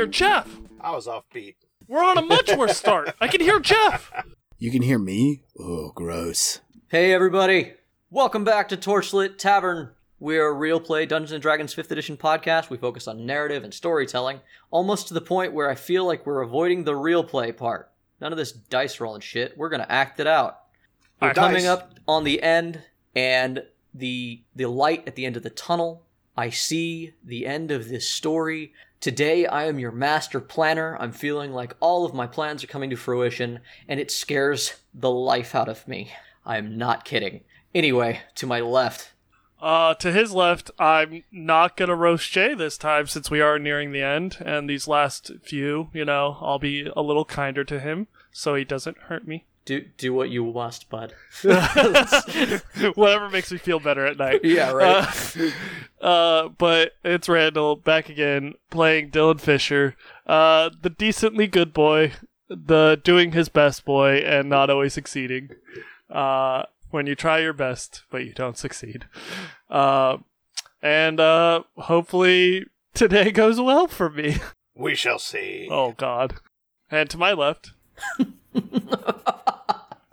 hear mm. Jeff. I was off beat. We're on a much worse start. I can hear Jeff. You can hear me? Oh, gross. Hey everybody! Welcome back to Torchlit Tavern. We're a real play Dungeons and Dragons 5th edition podcast. We focus on narrative and storytelling, almost to the point where I feel like we're avoiding the real play part. None of this dice rolling shit. We're gonna act it out. We're Alright, coming dice. up on the end and the the light at the end of the tunnel. I see the end of this story. Today I am your master planner. I'm feeling like all of my plans are coming to fruition and it scares the life out of me. I'm not kidding. Anyway, to my left, Uh, to his left, I'm not gonna roast Jay this time since we are nearing the end, and these last few, you know, I'll be a little kinder to him so he doesn't hurt me. Do do what you must, bud. Whatever makes me feel better at night. Yeah, right. Uh, uh, but it's Randall back again playing Dylan Fisher, uh, the decently good boy, the doing his best boy, and not always succeeding. Uh, when you try your best, but you don't succeed. Uh, and uh, hopefully today goes well for me. We shall see. Oh God! And to my left,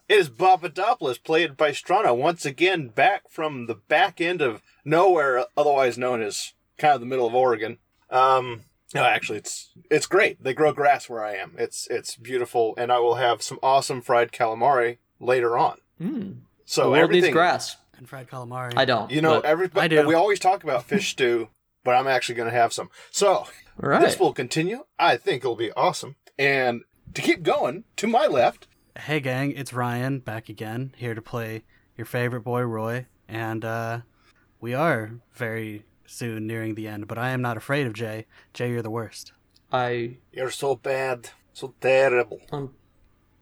It is Papadopoulos, played by Strana, once again back from the back end of nowhere, otherwise known as kind of the middle of Oregon. Um, no, actually, it's it's great. They grow grass where I am. It's it's beautiful, and I will have some awesome fried calamari later on. Hmm. So the world everything, needs grass. and fried calamari. I don't. you know, everybody. We always talk about fish stew, but I'm actually going to have some. So all right. this will continue. I think it'll be awesome. And to keep going, to my left, Hey gang, it's Ryan back again, here to play your favorite boy Roy, and uh, we are very soon nearing the end. But I am not afraid of Jay. Jay, you're the worst. I you're so bad, so terrible. um,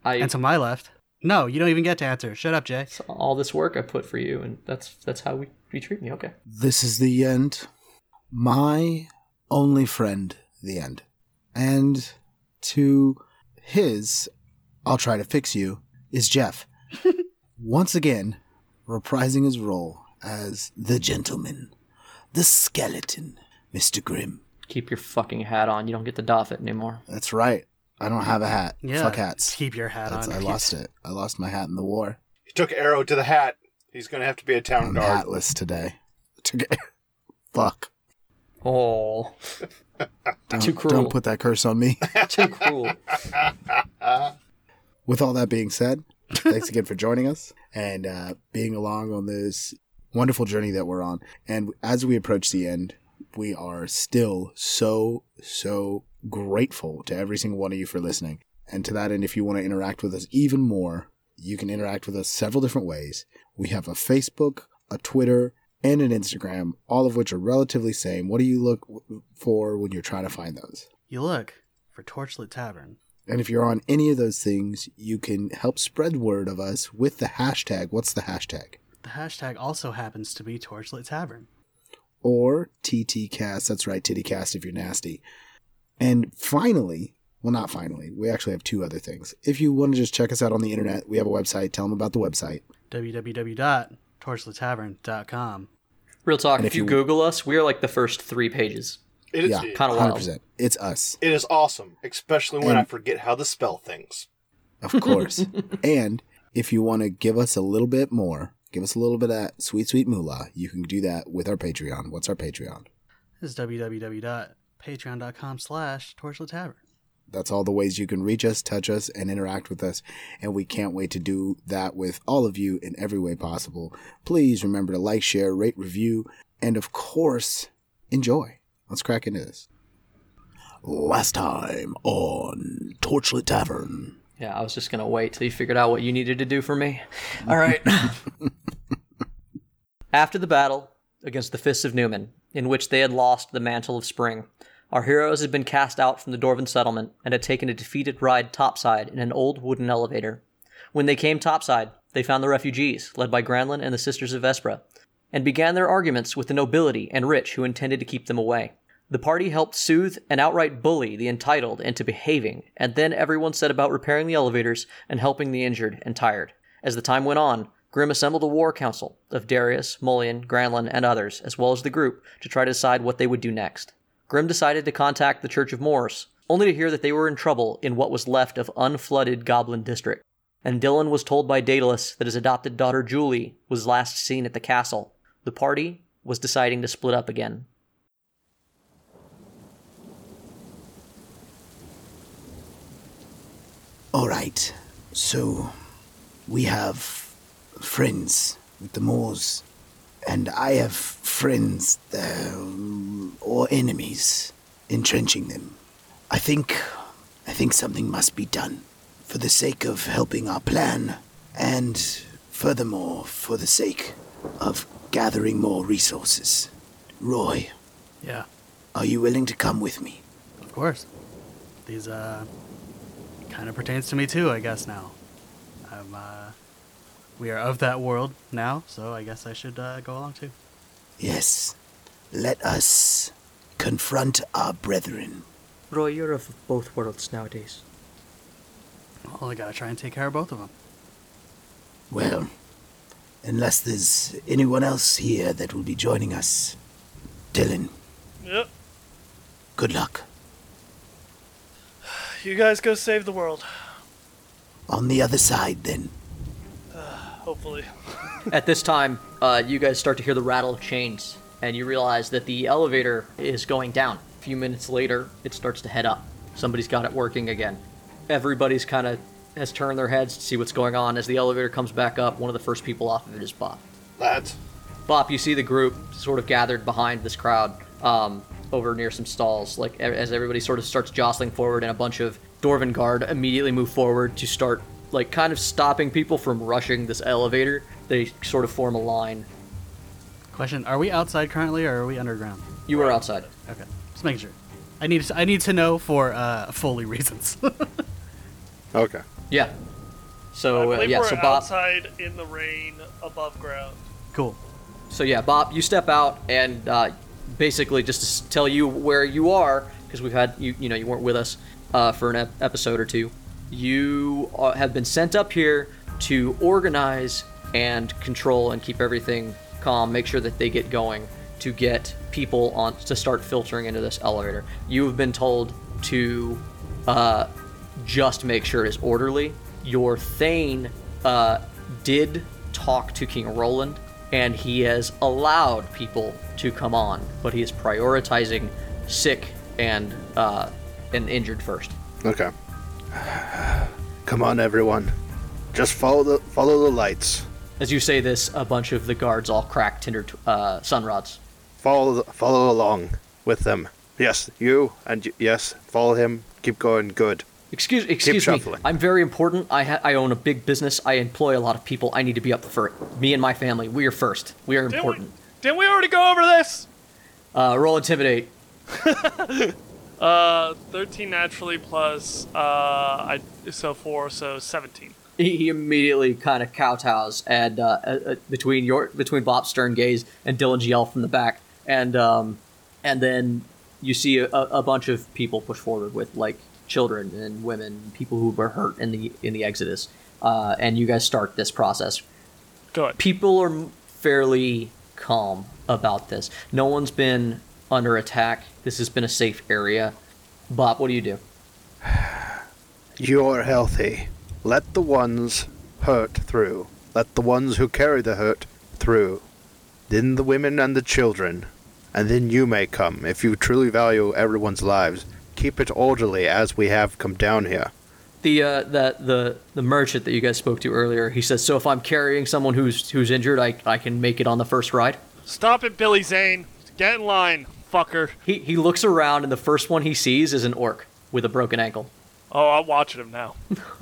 I And to my left, no, you don't even get to answer. Shut up, Jay. all this work I put for you, and that's that's how we, you treat me. Okay. This is the end. My only friend, the end. And to his, I'll try to fix you, is Jeff. Once again, reprising his role as the gentleman, the skeleton, Mr. Grim. Keep your fucking hat on. You don't get to doff it anymore. That's right. I don't have a hat. Yeah, Fuck hats. Keep your hat That's, on. I lost it. I lost my hat in the war. He took arrow to the hat. He's going to have to be a town I'm guard. hatless today. Took it. Fuck. Oh, Don't, Too cruel. Don't put that curse on me. too cruel. With all that being said, thanks again for joining us and uh, being along on this wonderful journey that we're on. And as we approach the end, we are still so, so grateful to every single one of you for listening. And to that end, if you want to interact with us even more, you can interact with us several different ways. We have a Facebook, a Twitter, and an Instagram, all of which are relatively same. What do you look for when you're trying to find those? You look for Torchlit Tavern. And if you're on any of those things, you can help spread word of us with the hashtag. What's the hashtag? The hashtag also happens to be Torchlit Tavern. Or TTCast. That's right, TittyCast if you're nasty. And finally, well, not finally, we actually have two other things. If you want to just check us out on the internet, we have a website. Tell them about the website. www.torchlittavern.com. Real talk. And If, if you, you- Google us, we are like the first three pages. It is, yeah, kinda wild. It's us, it is awesome, especially when And- I forget how to spell things. of course. and if you want to give us a little bit more, give us a little bit of that sweet, sweet moolah, you can do that with our Patreon. What's our Patreon? This is www.patreon.com slash Torchlit Tavern. That's all the ways you can reach us, touch us, and interact with us. And we can't wait to do that with all of you in every way possible. Please remember to like, share, rate, review, and of course, enjoy. Let's crack into this. Last time on Torchlit Tavern. Yeah, I was just gonna wait till you figured out what you needed to do for me. All right. After the battle against the Fists of Newman, in which they had lost the Mantle of Spring, our heroes had been cast out from the Dwarven settlement and had taken a defeated ride topside in an old wooden elevator. When they came topside, they found the refugees, led by Granlin and the Sisters of Vespra, and began their arguments with the nobility and rich who intended to keep them away. The party helped soothe and outright bully the entitled into behaving, and then everyone set about repairing the elevators and helping the injured and tired. As the time went on, Grim assembled a war council of Darius, Mullion, Granlin, and others, as well as the group, to try to decide what they would do next. Grim decided to contact the Church of Moors, only to hear that they were in trouble in what was left of unflooded Goblin District. And Dylan was told by Daedalus that his adopted daughter Julie was last seen at the castle. The party was deciding to split up again. All right. So we have friends with the Moors, and I have friends um, or enemies entrenching them. I think, I think something must be done for the sake of helping our plan, and furthermore for the sake of gathering more resources. Roy, Yeah, are you willing to come with me? of course. These uh kind of pertains to me too, I guess now. I'm uh we are of that world now, so I guess I should uh, go along too. Yes. Let us confront our brethren. Roy, you're of both worlds nowadays. Well, I gotta try and take care of both of them. Well, unless there's anyone else here that will be joining us. Dylan, Yep. good luck. You guys go save the world. On the other side, then. Hopefully. At this time, uh, you guys start to hear the rattle of chains, and you realize that the elevator is going down. A few minutes later, it starts to head up. Somebody's got it working again. Everybody's kind of has turned their heads to see what's going on. As the elevator comes back up, one of the first people off of it is Bop. Lads. Bop, you see the group sort of gathered behind this crowd um, over near some stalls. Like e- as everybody sort of starts jostling forward, and a bunch of Dwarven guard immediately move forward to start like kind of stopping people from rushing this elevator. They sort of form a line. Question: Are we outside currently, or are we underground? You are outside. Okay, just making sure. I need to, I need to know for uh, Foley reasons. Okay. Yeah. So uh, believe yeah, we're so Bob. outside in the rain above ground. cool. So yeah, Bob, you step out and uh, basically just to tell you where you are because we've had you you know you weren't with us uh, for an ep- episode or two. You uh, have been sent up here to organize and control and keep everything calm, make sure that they get going to get people on to start filtering into this elevator. You have been told to uh, just make sure it is orderly. Your Thane uh, did talk to King Roland, and he has allowed people to come on, but he is prioritizing sick and uh, and injured first. Okay. Come on, everyone. Just follow the follow the lights. As you say this, a bunch of the guards all crack tinder t- uh, sun rods. Follow follow along with them. Yes, you and y- yes, follow him. Keep going. Good. Excuse, excuse me. shuffling. I'm very important. I ha- I own a big business. I employ a lot of people. I need to be up for it. Me and my family. We are first. We are Didn't we, important. didn't we already go over this? Uh, roll intimidate. Uh, 13 naturally plus, uh, I, so 4, so 17. he, he immediately kind of kowtows and uh, uh, uh, between your between Bob's stern gaze and Dylan's yell from the back, and um, and then you see a, a bunch of people push forward with like children and women, people who were hurt in the in the exodus, uh, and you guys start this process. Good. People are fairly calm about this. No one's been under attack. This has been a safe area. Bob, what do you do? You're healthy. Let the ones hurt through. Let the ones who carry the hurt through. Then the women and the children. And then you may come if you truly value everyone's lives. Keep it orderly as we have come down here. the uh, the the the merchant that you guys spoke to earlier. He says, "So if I'm carrying someone who's who's injured, I I can make it on the first ride." Stop it, Billy Zane. Get in line, fucker. He he looks around, and the first one he sees is an orc with a broken ankle. Oh, I'm watching him now.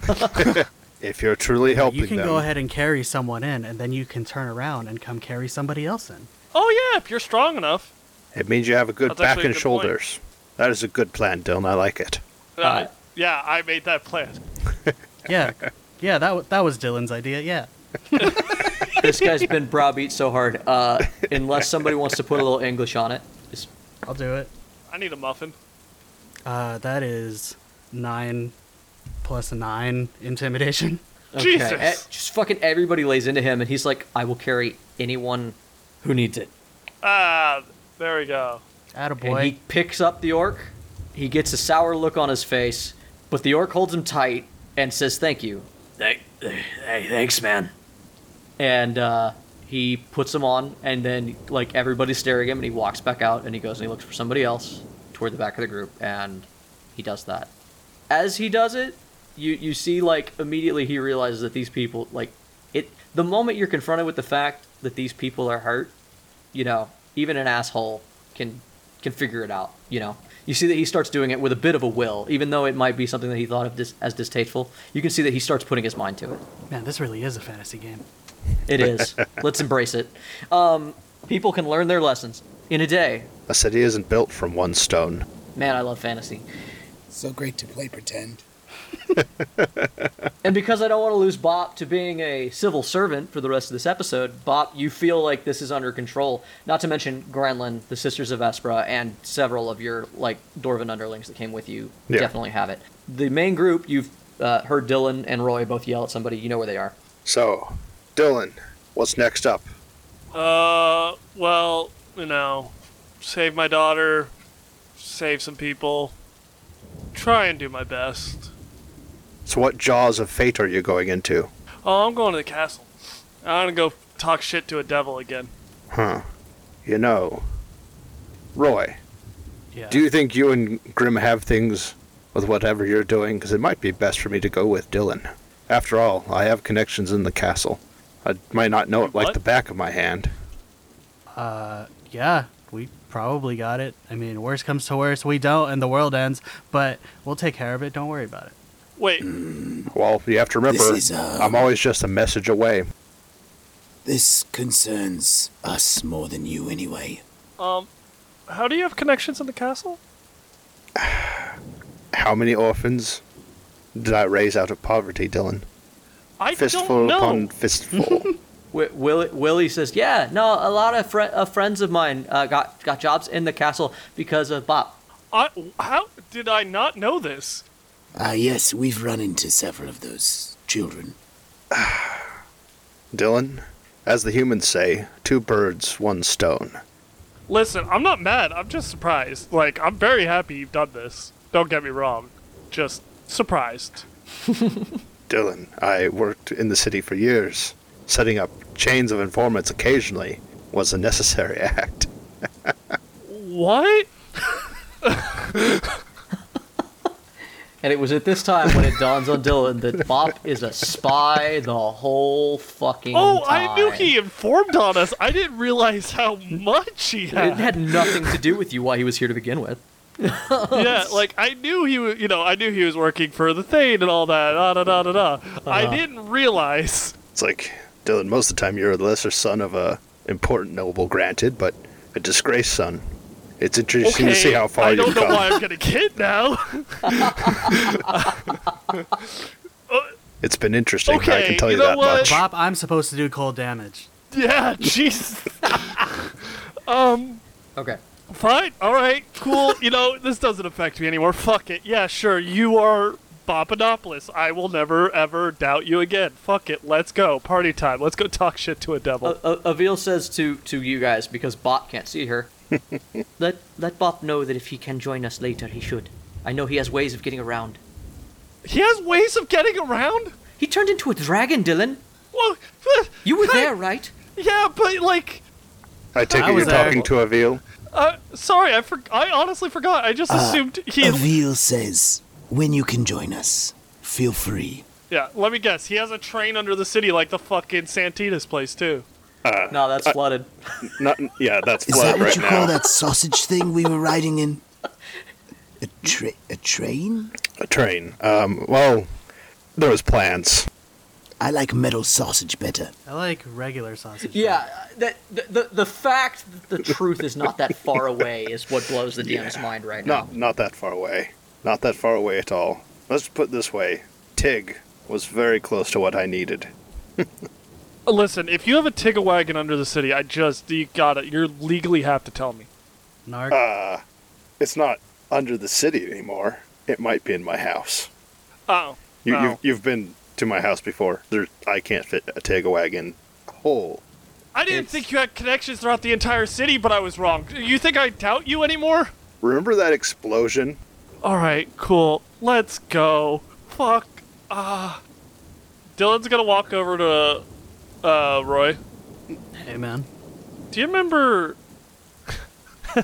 If you're truly helping You can them. go ahead and carry someone in, and then you can turn around and come carry somebody else in. Oh, yeah, if you're strong enough. It means you have a good That's back actually a and good point. shoulders. That is a good plan, Dylan. I like it. Uh, Uh, yeah, I made that plan. Yeah, yeah, that wa- that was Dylan's idea. Yeah. This guy's been browbeat so hard. Uh, unless somebody wants to put a little English on it, just I'll do it. I need a muffin. Uh, that is nine plus nine intimidation. Jesus. eh, just fucking everybody lays into him, and he's like, "I will carry anyone who needs it." Ah, there we go. And he picks up the orc. He gets a sour look on his face, but the orc holds him tight and says, "Thank you." Thank, hey, thanks, man. And uh, he puts him on, and then like everybody's staring at him, and he walks back out, and he goes and he looks for somebody else toward the back of the group, and he does that. As he does it, you you see like immediately he realizes that these people like it. The moment you're confronted with the fact that these people are hurt, you know, even an asshole can can figure it out. You know, you see that he starts doing it with a bit of a will, even though it might be something that he thought of dis- as distasteful. You can see that he starts putting his mind to it. Man, this really is a fantasy game. It is. Let's embrace it. Um, people can learn their lessons in a day. A city isn't built from one stone. Man, I love fantasy. So great to play pretend. And because I don't want to lose Bop to being a civil servant for the rest of this episode, Bop, you feel like this is under control. Not to mention Granlin, the Sisters of Vespra, and several of your like Dwarven underlings that came with you Yeah. definitely have it. The main group, you've uh, heard Dylan and Roy both yell at somebody. You know where they are. So, Dylan, what's next up? Uh, well, you know, save my daughter, save some people, try and do my best. So, what jaws of fate are you going into? Oh, I'm going to the castle. I'm gonna go talk shit to a devil again. Huh. You know, Roy, Yeah. do you think you and Grim have things with whatever you're doing? Because it might be best for me to go with Dylan. After all, I have connections in the castle. I might not know it like What? the back of my hand. Uh, yeah, we probably got it. I mean, worst comes to worst, we don't, and the world ends. But we'll take care of it. Don't worry about it. Wait, Well, you have to remember, is, uh, I'm always just a message away. This concerns us more than you, anyway. um, how do you have connections in the castle? How many orphans did I raise out of poverty, Dylan? I Fistful don't know. upon fistful. Willie, Willie says, "Yeah, no, a lot of, fri of friends of mine uh, got got jobs in the castle because of Bop." I, how did I not know this? Ah, yes, we've run into several of those children. Dylan, as the humans say, two birds, one stone. Listen, I'm not mad. I'm just surprised. Like, I'm very happy you've done this. Don't get me wrong. Just surprised. Dylan, I worked in the city for years. Setting up chains of informants occasionally was a necessary act. What? And it was at this time when it dawns on Dylan that Bop is a spy the whole fucking oh, time. Oh, time. I knew he informed on us. I didn't realize how much he had. It had. had nothing to do with you why he was here to begin with. Yeah, like I knew he was, you know, I knew he was working for the Thane and all that. Da da da da da. I Uh-huh. didn't realize. It's like, Dylan, most of the time you're the lesser son of a important noble, granted, but a disgraced son. It's interesting Okay, to see how far I you've don't know come. why I'm getting hit now. It's been interesting, I Okay, can tell you you, know that what? much. Bop, I'm supposed to do cold damage. yeah, jeez. um, Okay. Fine, all right, cool. You know, this doesn't affect me anymore. Fuck it. Yeah, sure. You are Papadopoulos. I will never ever doubt you again. Fuck it. Let's go. Party time. Let's go talk shit to a devil. A- A- Avil says to to you guys because Bop can't see her. let let Bop know that if he can join us later, he should. I know he has ways of getting around. he has ways of getting around. He turned into a dragon, Dylan. Well, You were I- there, right? Yeah, but like, I take I it you're there. talking to Avil. Uh, sorry, I for- I honestly forgot. I just assumed he. Avil says, when you can join us, feel free. Yeah, let me guess. He has a train under the city like the fucking Santitas place too. No, that's flooded. Not, yeah, that's Is that what right you now. call that sausage thing we were riding in? A, tra- a train? A train. Um, well, there was plans. I like metal sausage better. I like regular sausage. Yeah, that the, the the fact that the truth is not that far away is what blows the DM's mind right now. Not not that far away. Not that far away at all. Let's put it this way. Tig was very close to what I needed. Listen, if you have a Tigga wagon under the city, I just you got it. You legally have to tell me. Narc. Uh, it's not under the city anymore. It might be in my house. Oh, You, oh. you've, you've been to my house before. There, I can't fit a Tega wagon hole. I didn't It's- think you had connections throughout the entire city, but I was wrong. You think I doubt you anymore? Remember that explosion? All right, cool. Let's go. Fuck. Ah. Dylan's gonna walk over to uh, Roy. Hey, man. Do you remember? Do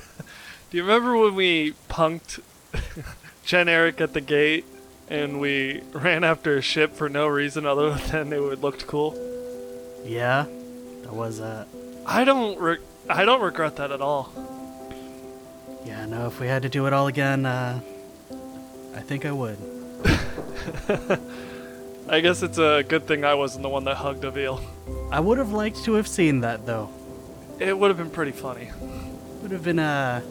you remember when we punked Jen Eric at the gate and we ran after a ship for no reason other than it would looked cool? Yeah, that was uh. I don't. Re- I don't regret that at all. Yeah, no. If we had to do it all again, uh, I think I would. I guess it's a good thing I wasn't the one that hugged Avil. I would have liked to have seen that though. It would have been pretty funny. Would have been uh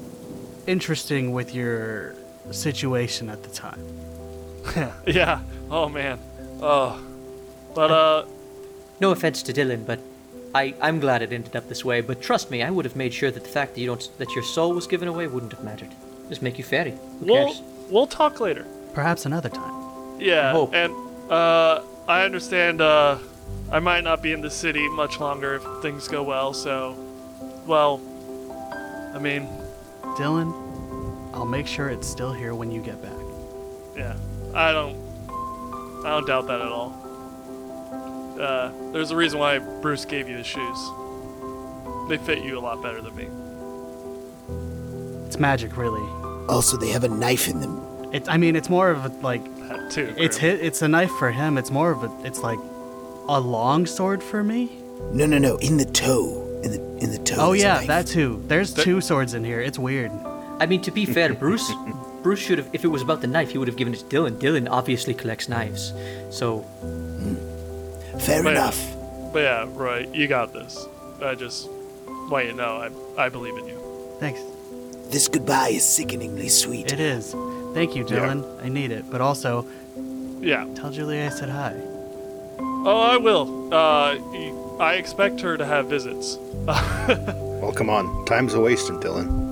interesting with your situation at the time. yeah. Oh man. Oh. But uh, No offense to Dylan, but I, I'm glad it ended up this way. But trust me, I would have made sure that the fact that you don't that your soul was given away wouldn't have mattered. Just make you fairy. Who we'll cares? we'll talk later. Perhaps another time. Yeah, hope. and uh, I understand. Uh, I might not be in the city much longer if things go well. So, well, I mean, Dylan, I'll make sure it's still here when you get back. yeah, I don't, I don't doubt that at all. Uh, there's a reason why Bruce gave you the shoes. They fit you a lot better than me. It's magic, really. Also, they have a knife in them. It, I mean, it's more of a, like That too. it's hit. It's a knife for him. It's more of a. It's like a long sword for me. No, no, no. In the toe. In the in the toe. Oh yeah, that too. There's two swords in here. It's weird. I mean, to be fair, Bruce, Bruce should have. If it was about the knife, he would have given it to Dylan. Dylan obviously collects knives, so Fair But yeah. enough. But yeah, Roy, you got this. I just want you to know I I believe in you. Thanks. This goodbye is sickeningly sweet. It is. Thank you, Dylan. I need it. But also, Yeah. tell Julie I said hi. Oh, I will. Uh, I expect her to have visits. Well, come on. Time's a wasting, Dylan.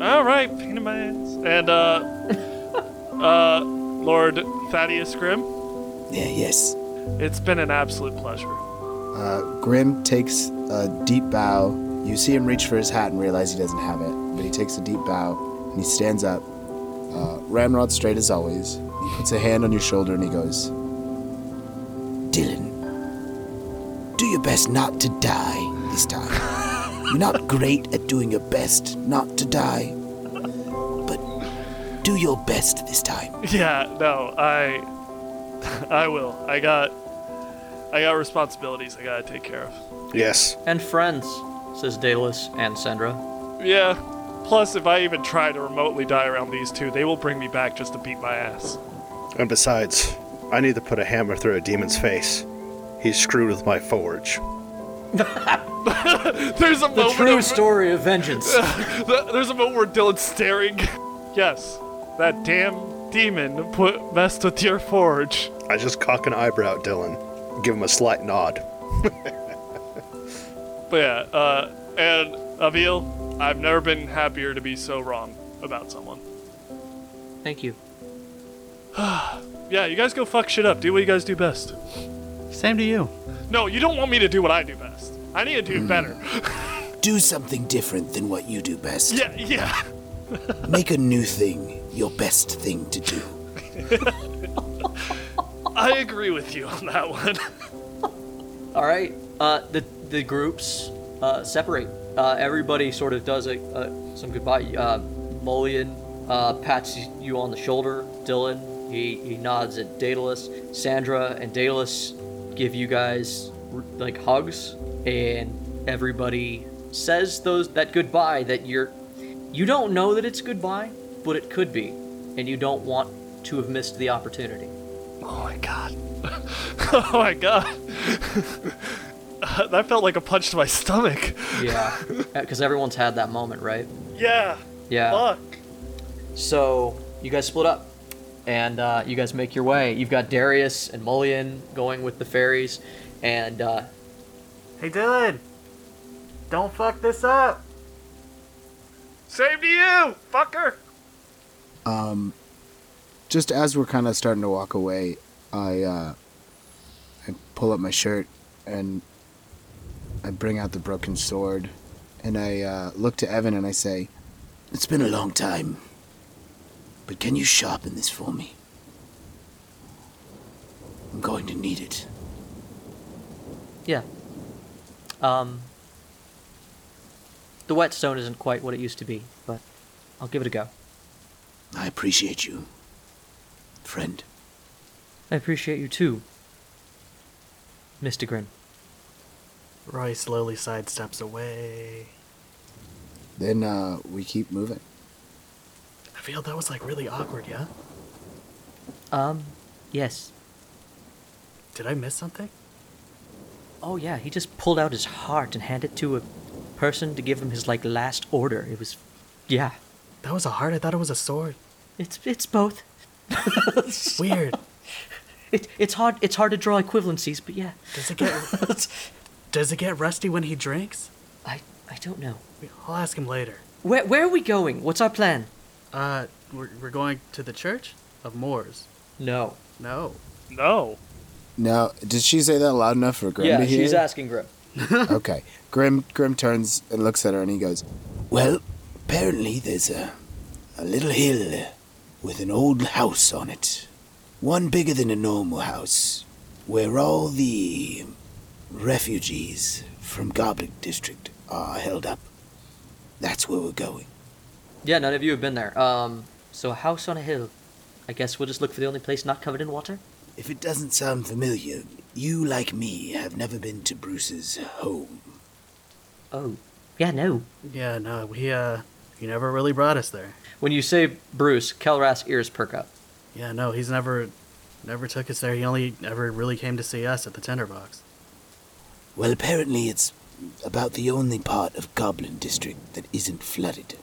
All right, pain in my ass. And uh, uh, Lord Thaddeus Grim, Yeah, yes. it's been an absolute pleasure. Uh, Grim takes a deep bow. You see him reach for his hat and realize he doesn't have it, but he takes a deep bow and he stands up, uh, ramrod straight as always. He puts a hand on your shoulder and he goes, Dylan, do your best not to die this time. You're not great at doing your best not to die, but do your best this time. Yeah, no, I, I will. I got, I got responsibilities I gotta take care of. Yes. and friends, says Daedalus and Sandra. Yeah. Plus, if I even try to remotely die around these two, they will bring me back just to beat my ass. And besides, I need to put a hammer through a demon's face. He's screwed with my forge. There's a The moment. true of- story of vengeance. Th- There's a moment where Dylan's staring. yes, that damn demon put messed with your forge. I just cock an eyebrow at Dylan, give him a slight nod. But yeah, uh, and Avil, I've never been happier to be so wrong about someone. Thank you. Yeah, you guys go fuck shit up. Do what you guys do best. Same to you. No, you don't want me to do what I do best. I need to do better. Do something different than what you do best. yeah, yeah. Make a new thing your best thing to do. I agree with you on that one. All right. Uh, the the groups uh, separate. Uh, everybody sort of does a, a some goodbye. Uh, Mullion uh, pats you on the shoulder. Dylan he, he nods at Daedalus. Sandra and Daedalus give you guys like hugs, and everybody says those that goodbye that you're you don't know that it's goodbye, but it could be, and you don't want to have missed the opportunity. Oh my god. oh my god. that felt like a punch to my stomach. Yeah, because everyone's had that moment, right? Yeah. Yeah. Fuck. So you guys split up, and uh, you guys make your way. You've got Darius and Mullion going with the fairies, and uh, Hey, Dylan. Don't fuck this up. Same to you, fucker. Um, just as we're kind of starting to walk away, I uh, I pull up my shirt and I bring out the broken sword and I uh, look to Evan and I say, It's been a long time, but can you sharpen this for me? I'm going to need it. Yeah. Um, the whetstone isn't quite what it used to be, but I'll give it a go. I appreciate you, friend. I appreciate you too, Mr. Grim. Roy slowly sidesteps away. Then uh, we keep moving. I feel that was like really awkward, yeah? Um, yes. Did I miss something? Oh yeah, he just pulled out his heart and handed it to a person to give him his like last order. It was, yeah. That was a heart. I thought it was a sword. It's it's both. Weird. It, it's hard it's hard to draw equivalencies, but yeah. Does it get Does it get rusty when he drinks? I I don't know. I'll ask him later. Where where are we going? What's our plan? Uh, we're, we're going to the church of Moors. No. No. No. Now, did she say that loud enough for Grim yeah, to hear? Yeah, she's asking Grim. okay. Grim Grim turns and looks at her and he goes, Well, apparently there's a a little hill with an old house on it. One bigger than a normal house, where all the refugees from Goblin District are held up. That's where we're going. Yeah, none of you have been there. Um, so a house on a hill. I guess we'll just look for the only place not covered in water. If it doesn't sound familiar, you, like me, have never been to Bruce's home. Oh, yeah, no. Yeah, no, we, uh, he never really brought us there. When you say Bruce, Kelras ears perk up. Yeah, no, he's never, never took us there. He only ever really came to see us at the Tinderbox. Well, apparently it's about the only part of Goblin District that isn't flooded.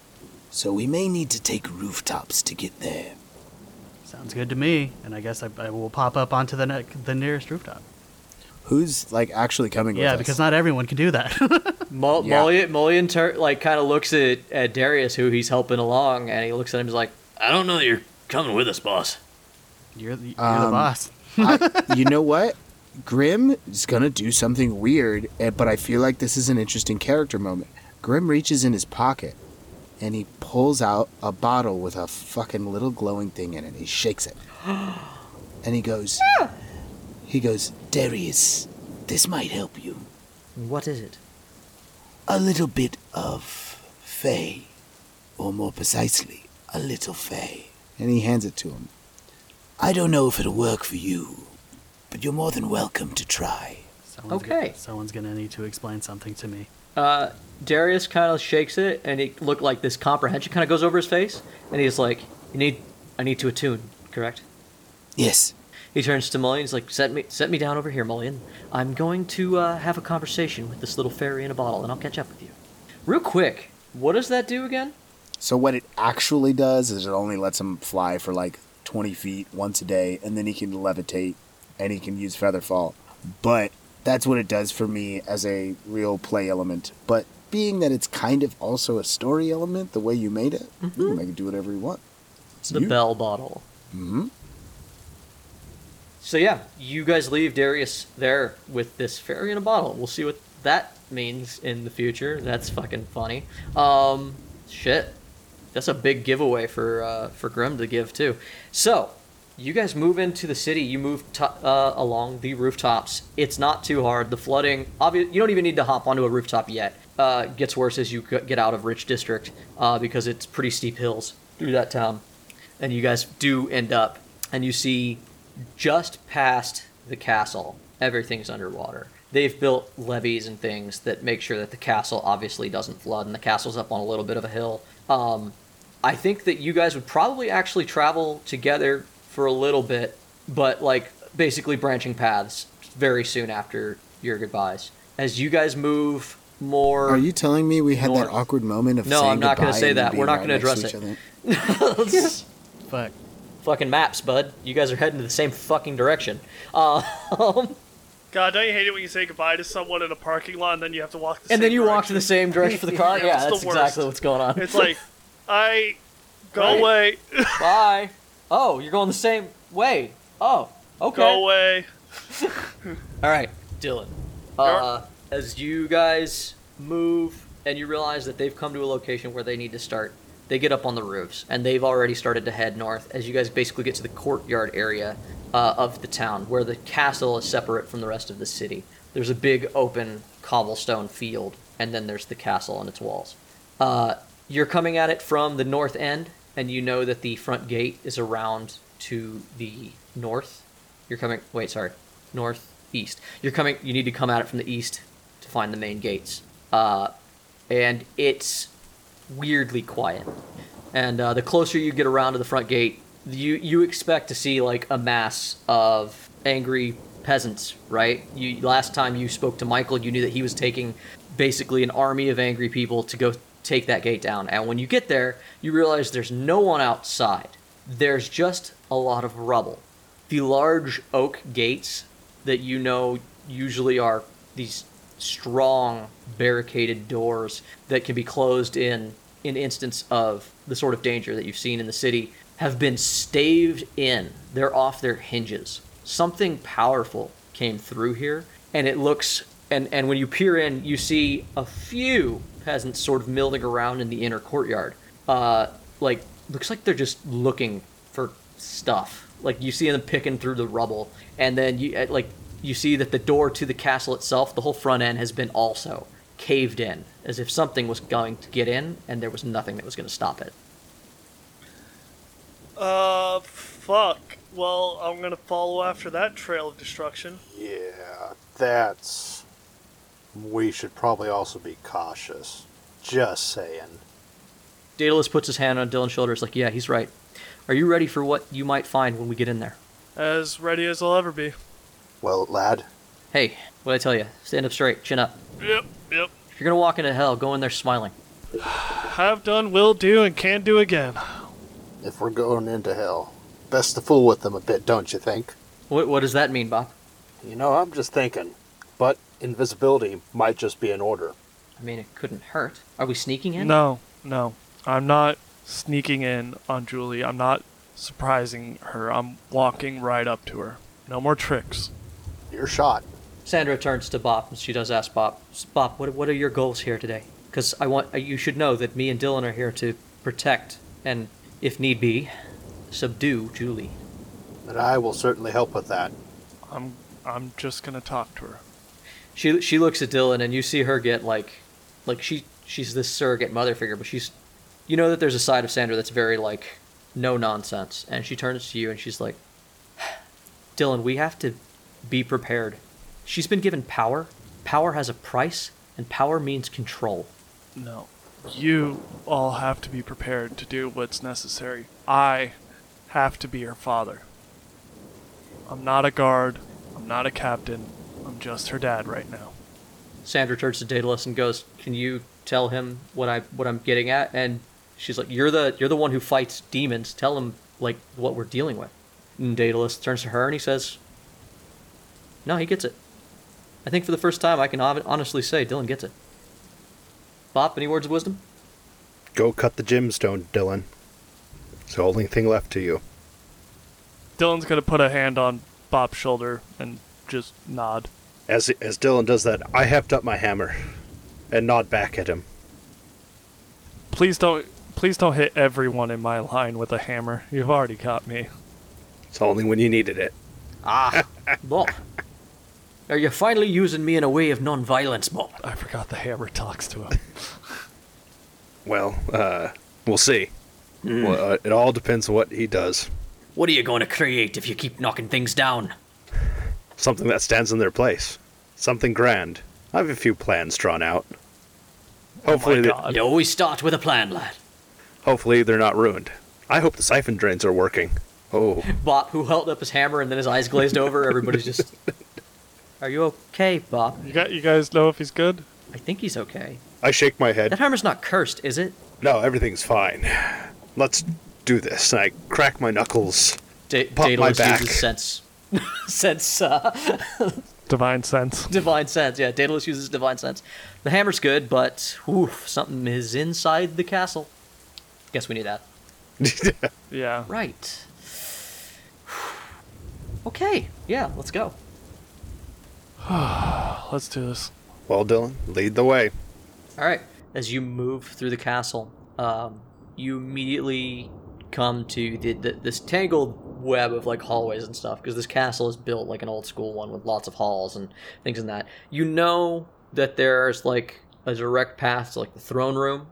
So we may need to take rooftops to get there. Sounds good to me, and I guess I, I will pop up onto the ne- the nearest rooftop. Who's like actually coming with us? Yeah, because not everyone can do that. Mul- Yeah. Mullion, Mullion tur- like kind of looks at, at Darius, who he's helping along, and he looks at him and is like, I don't know that you're coming with us, boss. you're the, you're the Um, boss. I, you know what? Grim is gonna do something weird, but I feel like this is an interesting character moment. Grim reaches in his pocket and he pulls out a bottle with a fucking little glowing thing in it. He shakes it. And he goes, he goes, Darius, this might help you. "What is it?" A little bit of Fey, or more precisely, a little Fey. And he hands it to him. I don't know if it'll work for you, but you're more than welcome to try. Someone's okay. Gonna, someone's gonna need to explain something to me. Uh, Darius kind of shakes it, and it looked like this comprehension kind of goes over his face, and he's like, "You need, I need to attune, correct?" Yes. He turns to Mullion. He's like, "Set me, set me down over here, Mullion. I'm going to uh, have a conversation with this little fairy in a bottle, and I'll catch up with you." Real quick, what does that do again? So what it actually does is it only lets him fly for like 20 feet once a day, and then he can levitate, and he can use feather fall. But that's what it does for me as a real play element. But being that it's kind of also a story element, the way you made it, you can make it do whatever you want. It's The you. bell bottle. Mhm. So yeah, you guys leave Darius there with this fairy in a bottle. We'll see what that means in the future. That's fucking funny. Um, shit, that's a big giveaway for uh, for Grim to give too. So you guys move into the city. You move to, uh, along the rooftops. It's not too hard. The flooding, obvious. You don't even need to hop onto a rooftop yet. Uh, gets worse as you get out of Rich District uh, because it's pretty steep hills through that town, and you guys do end up and you see just past the castle, everything's underwater. They've built levees and things that make sure that the castle obviously doesn't flood, and the castle's up on a little bit of a hill. Um, I think that you guys would probably actually travel together for a little bit, but like basically branching paths very soon after your goodbyes. As you guys move more. Are you telling me we had North. that awkward moment of No, saying I'm not gonna goodbye say and that. We're being not right gonna next address to it. each other? Fuck. fucking maps, bud. You guys are heading to the same fucking direction. Uh, God, don't you hate it when you say goodbye to someone in a parking lot and then you have to walk the and same then you walk to the same direction for the car. Yeah, yeah, that's exactly what's going on. It's like, I go Right. away, Bye. Oh, you're going the same way. Oh, okay. go away. All right, Dylan. Uh, as you guys move and you realize that they've come to a location where they need to start, they get up on the roofs and they've already started to head north. As you guys basically get to the courtyard area uh, of the town, where the castle is separate from the rest of the city. There's a big open cobblestone field, and then there's the castle and its walls. Uh, you're coming at it from the north end, and you know that the front gate is around to the north. You're coming. Wait, sorry, northeast. You're coming. You need to come at it from the east to find the main gates. Uh, and it's weirdly quiet. And uh, the closer you get around to the front gate, you you expect to see like a mass of angry peasants, right? You last time you spoke to Michael, you knew that he was taking basically an army of angry people to go take that gate down. And when you get there, you realize there's no one outside. There's just a lot of rubble. The large oak gates that you know usually are these strong barricaded doors that can be closed in in instance of the sort of danger that you've seen in the city have been staved in. They're off their hinges. Something powerful came through here, and it looks and and when you peer in, you see a few peasants sort of milling around in the inner courtyard. Uh, like looks like they're just looking for stuff. Like you see them picking through the rubble, and then you like you see that the door to the castle itself, the whole front end has been also caved in, as if something was going to get in, and there was nothing that was going to stop it. Uh, fuck. Well, I'm gonna follow after that trail of destruction. Yeah, that's. We should probably also be cautious. Just saying. Daedalus puts his hand on Dylan's shoulder. It's like, yeah, he's right. Are you ready for what you might find when we get in there? As ready as I'll ever be. Well, lad, Hey, what I tell you? Stand up straight, chin up. Yep, yep. If you're gonna walk into hell, go in there smiling. Have done, will do, and can do again. if we're going into hell, best to fool with them a bit, don't you think? What What does that mean, Bob? You know, I'm just thinking. But invisibility might just be in order. I mean, it couldn't hurt. Are we sneaking in? No, no. I'm not sneaking in on Julie. I'm not surprising her. I'm walking right up to her. No more tricks. Your shot. Sandra turns to Bob and she does ask Bob, Bop, what, what are your goals here today? Because I want uh, you should know that me and Dylan are here to protect and, if need be, subdue Julie. And I will certainly help with that. I'm I'm just gonna talk to her. She she looks at Dylan and you see her get like, like she she's this surrogate mother figure, but she's, you know that there's a side of Sandra that's very like, no nonsense, and she turns to you and she's like, Dylan, we have to be prepared. She's been given power. Power has a price, and power means control. No. You all have to be prepared to do what's necessary. I have to be her father. I'm not a guard. I'm not a captain. I'm just her dad right now. Sandra turns to Daedalus and goes, "Can you tell him what I what I'm getting at?" And she's like, "You're the you're the one who fights demons. Tell him like what we're dealing with." And Daedalus turns to her and he says, "No, he gets it. I think for the first time I can honestly say Dylan gets it." Bop, any words of wisdom? Go cut the gemstone, Dylan. It's the only thing left to you. Dylan's gonna put a hand on Bob's shoulder and just nod. As as Dylan does that, I heft up my hammer and nod back at him. Please don't please don't hit everyone in my line with a hammer. You've already got me. It's only when you needed it. Ah, Bob. Are you finally using me in a way of non-violence, Bob? I forgot the hammer talks to him. Well, uh, we'll see. Well, uh, it all depends on what he does. What are you going to create if you keep knocking things down? Something that stands in their place. Something grand. I have a few plans drawn out. Hopefully, oh my they, God. You always start with a plan, lad. hopefully they're not ruined. I hope the siphon drains are working. Oh, Bop, who held up his hammer and then his eyes glazed over. Everybody's just. Are you okay, Bob? You got you guys know if he's good? I think he's okay. I shake my head. That hammer's not cursed, is it? No, everything's fine. Let's do this. And I crack my knuckles. Da- Pop my back. uses sense. sense, uh, Divine sense. divine sense. Yeah, Daedalus uses divine sense. The hammer's good, but oof, something is inside the castle. Guess we need that. Yeah. Right. Okay, yeah, let's go. Let's do this. Well, Dylan, lead the way. All right. As you move through the castle, um, you immediately come to the, the, this tangled web of like hallways and stuff because this castle is built like an old school one with lots of halls and things in that. You know that there's like a direct path to like the throne room.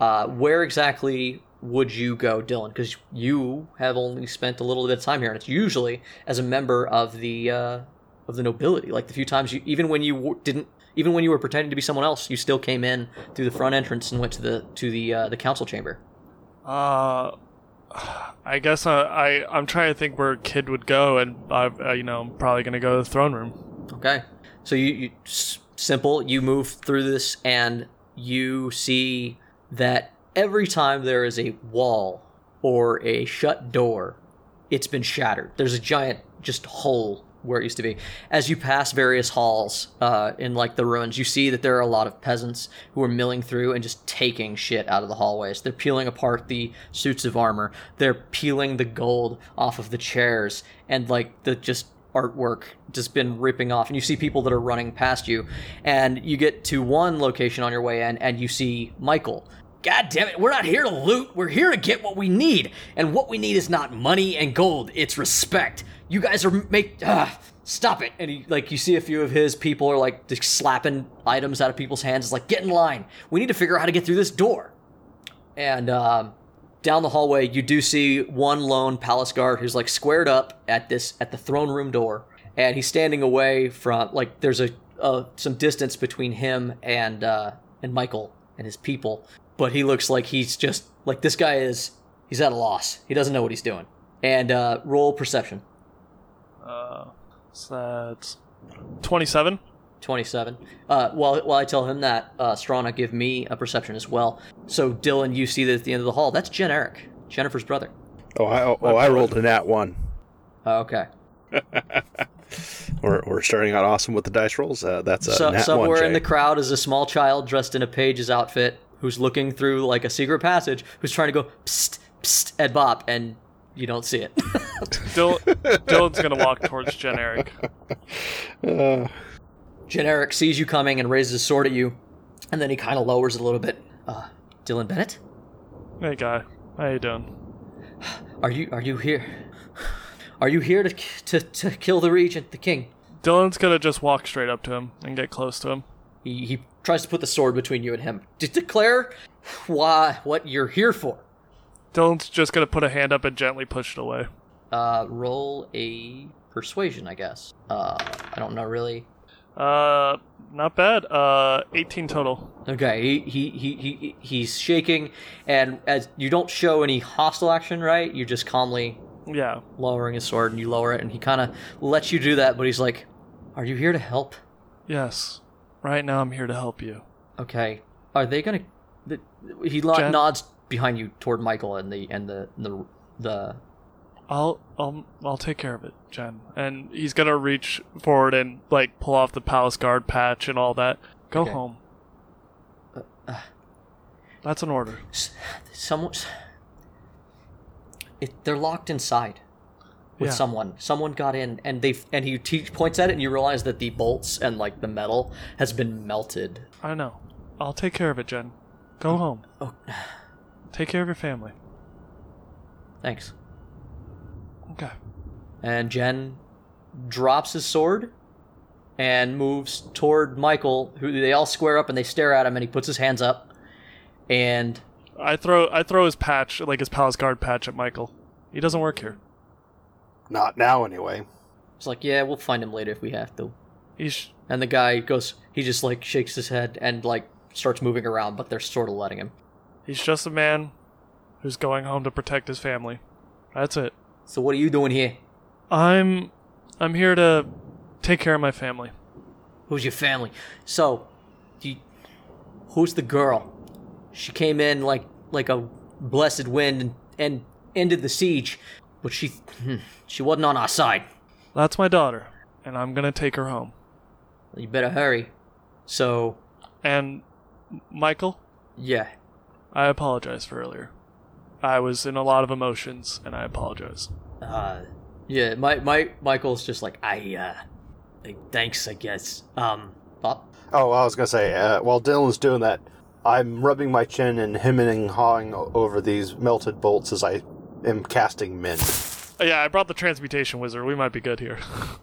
Uh, where exactly would you go, Dylan? Because you have only spent a little bit of time here, and it's usually as a member of the uh, of the nobility. Like the few times you, even when you w- didn't, even when you were pretending to be someone else, you still came in through the front entrance and went to the to the uh, the council chamber. Uh, I guess I, I I'm trying to think where a kid would go, and I uh, you know I'm probably gonna go to the throne room. Okay, so you, you s- simple. You move through this, and you see that every time there is a wall or a shut door, it's been shattered. There's a giant just hole where it used to be. As you pass various halls uh, in like the ruins, you see that there are a lot of peasants who are milling through and just taking shit out of the hallways. They're peeling apart the suits of armor. They're peeling the gold off of the chairs and like the just artwork just been ripping off and you see people that are running past you and you get to one location on your way in and you see michael God damn it, we're not here to loot. We're here to get what we need. And what we need is not money and gold, it's respect. You guys are make ah, stop it. And he, like you see a few of his people are like just slapping items out of people's hands. It's like get in line. We need to figure out how to get through this door. And um, down the hallway, you do see one lone palace guard who's like squared up at this at the throne room door, and he's standing away from like there's a uh, some distance between him and uh, and Michael and his people, but he looks like he's just like this guy is he's at a loss. He doesn't know what he's doing. And uh, roll perception. Uh, so that's twenty-seven. 27. Uh, while, while I tell him that, uh, Strana give me a perception as well. So, Dylan, you see that at the end of the hall. That's Jen Eric, Jennifer's brother. Oh, I, oh, oh, I rolled a nat one. Uh, okay. We're, we're starting out awesome with the dice rolls. Uh, that's a So, nat somewhere one. in the crowd is a small child dressed in a page's outfit who's looking through like a secret passage who's trying to go psst, psst at Bop, and you don't see it. Dylan, Dylan's gonna walk towards Jen Eric. Uh, Jen Eric sees you coming and raises his sword at you, and then he kind of lowers it a little bit. Uh, Dylan Bennett? Hey guy, how you doing? Are you are you here? Are you here to to, to kill the regent, the king? Dylan's gonna just walk straight up to him and get close to him. He, he tries to put the sword between you and him. To declare why what you're here for. Dylan's just gonna put a hand up and gently push it away. Uh, roll a persuasion, I guess. Uh, I don't know really. Uh, not bad. Uh, 18 total. Okay, he, he, he, he he's shaking, and as you don't show any hostile action, right? You're just calmly Yeah. lowering his sword, and you lower it, and he kind of lets you do that, but he's like, "Are you here to help?" Yes. Right now I'm here to help you. Okay. Are they gonna? The, he lo- Jen? nods behind you toward Michael and the and the the the. I'll I'll I'll take care of it, Jen. And he's gonna reach forward and like pull off the palace guard patch and all that. Go Okay. home. uh. That's an order. Someone's. It, they're locked inside with Yeah. someone. Someone got in, and they and he te- points at it, and you realize that the bolts and like the metal has been melted. I know. I'll take care of it, Jen. Go mm. home. Oh, Take care of your family. thanks. Okay. And Jen drops his sword and moves toward Michael, who they all square up and they stare at him, and he puts his hands up, and I throw I throw his patch, like his palace guard patch at Michael. He doesn't work here. Not now, anyway. it's like, yeah, we'll find him later if we have to. He's And the guy goes, he just like shakes his head and like starts moving around, but they're sort of letting him. he's just a man who's going home to protect his family. That's it. So what are you doing here? I'm I'm here to take care of my family. Who's your family? So, do you, who's the girl? She came in like like a blessed wind and, and ended the siege, but she hmm, she wasn't on our side. That's my daughter, and I'm gonna take her home. You better hurry. So, And Michael, yeah, I apologize for earlier. I was in a lot of emotions, and I apologize. uh, yeah. My my Michael's just like I uh, Like, thanks, I guess. Um, Bob? Oh, I was gonna say, uh, while Dylan's doing that, I'm rubbing my chin and hemming and hawing over these melted bolts as I am casting mend. Oh, yeah, I brought the transmutation wizard. We might be good here.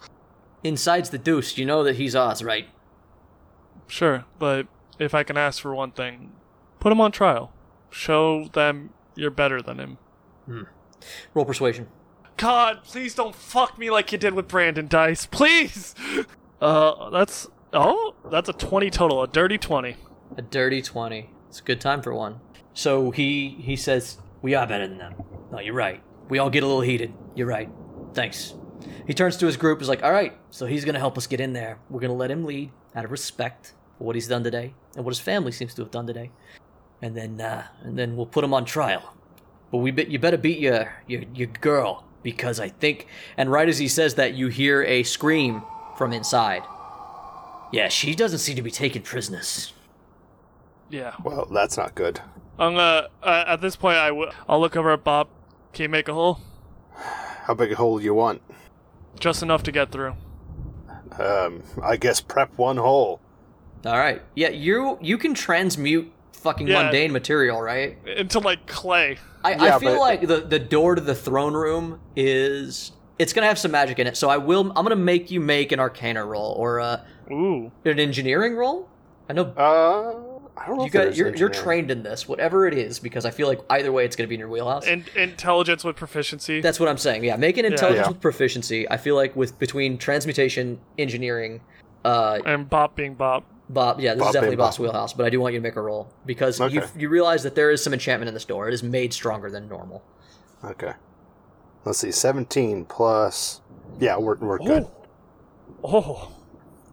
Inside's the deuce. You know that he's Oz, right? sure, but if I can ask for one thing, put him on trial. Show them you're better than him. Hmm. Roll persuasion. God, please don't fuck me like you did with Brandon Dice. Please! Uh, that's. Oh, that's a 20 total, a dirty 20. A dirty 20. It's a good time for one. So he he says, we are better than them. No, you're right. we all get a little heated. You're right. Thanks. He turns to his group, is like, all right, so he's going to help us get in there. We're going to let him lead out of respect for what he's done today and what his family seems to have done today. And then, uh, and then we'll put him on trial. But we bet you better beat your, your your girl because I think. And right as he says that, you hear a scream from inside. Yeah, she doesn't seem to be taking prisoners. Yeah. Well, that's not good. I'm gonna. Uh, at this point, I w- I'll look over at Bob. Can you make a hole? How big a hole do you want? Just enough to get through. Um, I guess prep one hole. All right, yeah, you you can transmute fucking Yeah. mundane material, right? Into like clay. I, I Yeah, feel but- like the the door to the throne room is it's gonna have some magic in it. So I will I'm gonna make you make an Arcana roll or a, Ooh. an engineering roll. I know Uh, I don't know. You if got, you're, you're trained in this, whatever it is, because I feel like either way it's gonna be in your wheelhouse. In- intelligence with proficiency. That's what I'm saying. Yeah, make an intelligence Yeah. with proficiency. I feel like with between transmutation, engineering, uh, and Bob being Bob. Bob. Yeah, this Bob is definitely being boss wheelhouse. But I do want you to make a roll because you Okay. you realize that there is some enchantment in this door. It is made stronger than normal. Okay. Let's see. Seventeen plus. Yeah, we're we're good. Oh.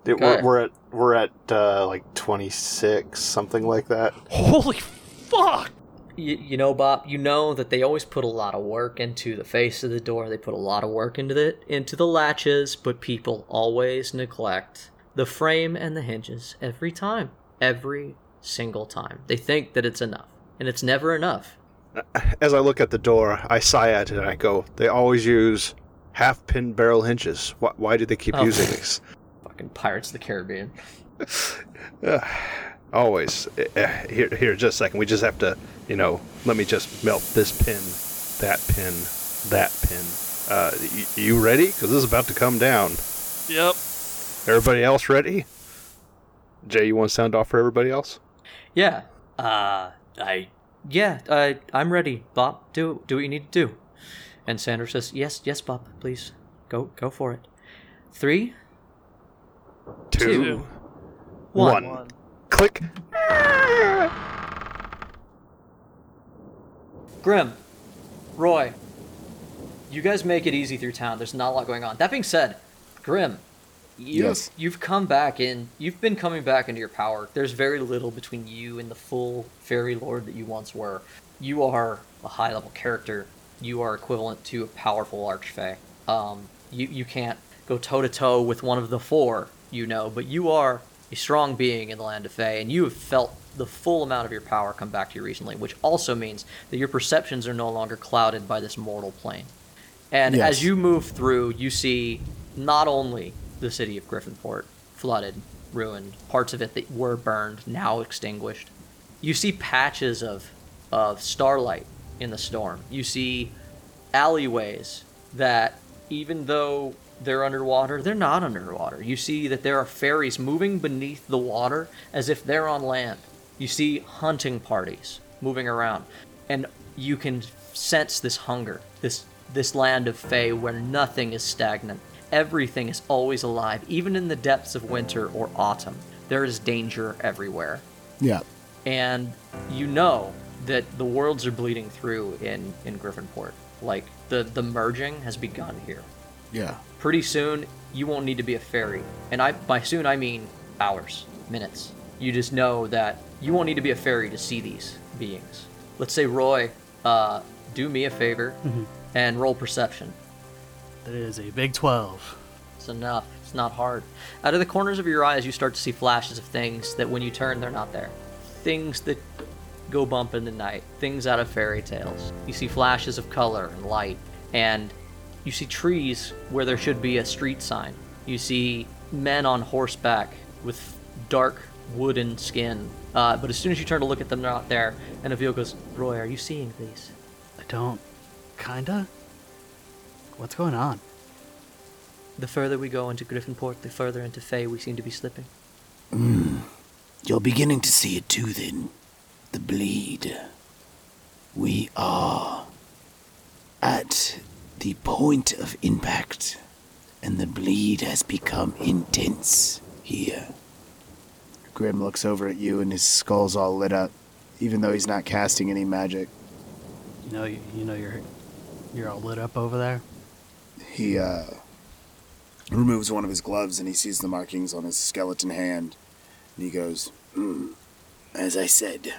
It- Okay. we're, we're at we're at uh, like twenty six, something like that. Holy fuck! you, you know, Bob, you know that they always put a lot of work into the face of the door. They put a lot of work into the into the latches, but people always neglect the frame and the hinges every time, every single time. They think that it's enough, and it's never enough. As I look at the door, I sigh at it and I go, "They always use half pin barrel hinges. Why, why do they keep Oh. using these? Fucking Pirates of the Caribbean. Always. Eh, eh, Here, here, just a second. We just have to, you know, let me just melt this pin, that pin, that pin. Uh, y- you ready? Because this is about to come down. Yep. Everybody else ready? Jay, you want to sound off for everybody else? Yeah, Uh, I. yeah. Uh, I'm ready, Bob. Do do what you need to do. And Sandra says, "Yes, yes, Bob. Please go go for it." Three, Two, one. one. Click. Grim, Roy, you guys make it easy through town. There's not a lot going on. That being said, Grim, you, Yes. you've come back in. You've been coming back into your power. There's very little between you and the full fairy lord that you once were. You are a high level character. You are equivalent to a powerful archfey. Um, you you can't go toe to toe with one of the four, you know, but you are a strong being in the land of Fey, and you have felt the full amount of your power come back to you recently, which also means that your perceptions are no longer clouded by this mortal plane. And Yes. as you move through, you see not only the city of Griffinport flooded, ruined, parts of it that were burned, now extinguished. You see patches of, of starlight in the storm. You see alleyways that, even though they're underwater, they're not underwater. You see that there are fairies moving beneath the water as if they're on land. You see hunting parties moving around, and you can sense this hunger, this this land of Fey where nothing is stagnant. Everything is always alive, even in the depths of winter or autumn. There is danger everywhere Yeah. and you know that the worlds are bleeding through in in Griffinport. Like the the merging has begun here. Yeah. Pretty soon, you won't need to be a fairy, and I by soon I mean hours, minutes. You just know that you won't need to be a fairy to see these beings. Let's say Roy, uh, do me a favor and roll perception. That is a big 12. It's enough. It's not hard. Out of the corners of your eyes, you start to see flashes of things that when you turn, they're not there. Things that go bump in the night. Things out of fairy tales. You see flashes of color and light. And you see trees where there should be a street sign. You see men on horseback with dark wooden skin. Uh, but as soon as you turn to look at them, they're not there. And Avil goes, Roy, are you seeing these? I don't. Kinda? What's going on? The further we go into Griffinport, the further into Fey we seem to be slipping. You're beginning to see it too, then. The bleed. We are at the point of impact, and the bleed has become intense here. Grim looks over at you and his skull's all lit up, even though he's not casting any magic. You know, you, you know you're you're all lit up over there. He uh, removes one of his gloves and he sees the markings on his skeleton hand. And he goes, As I said,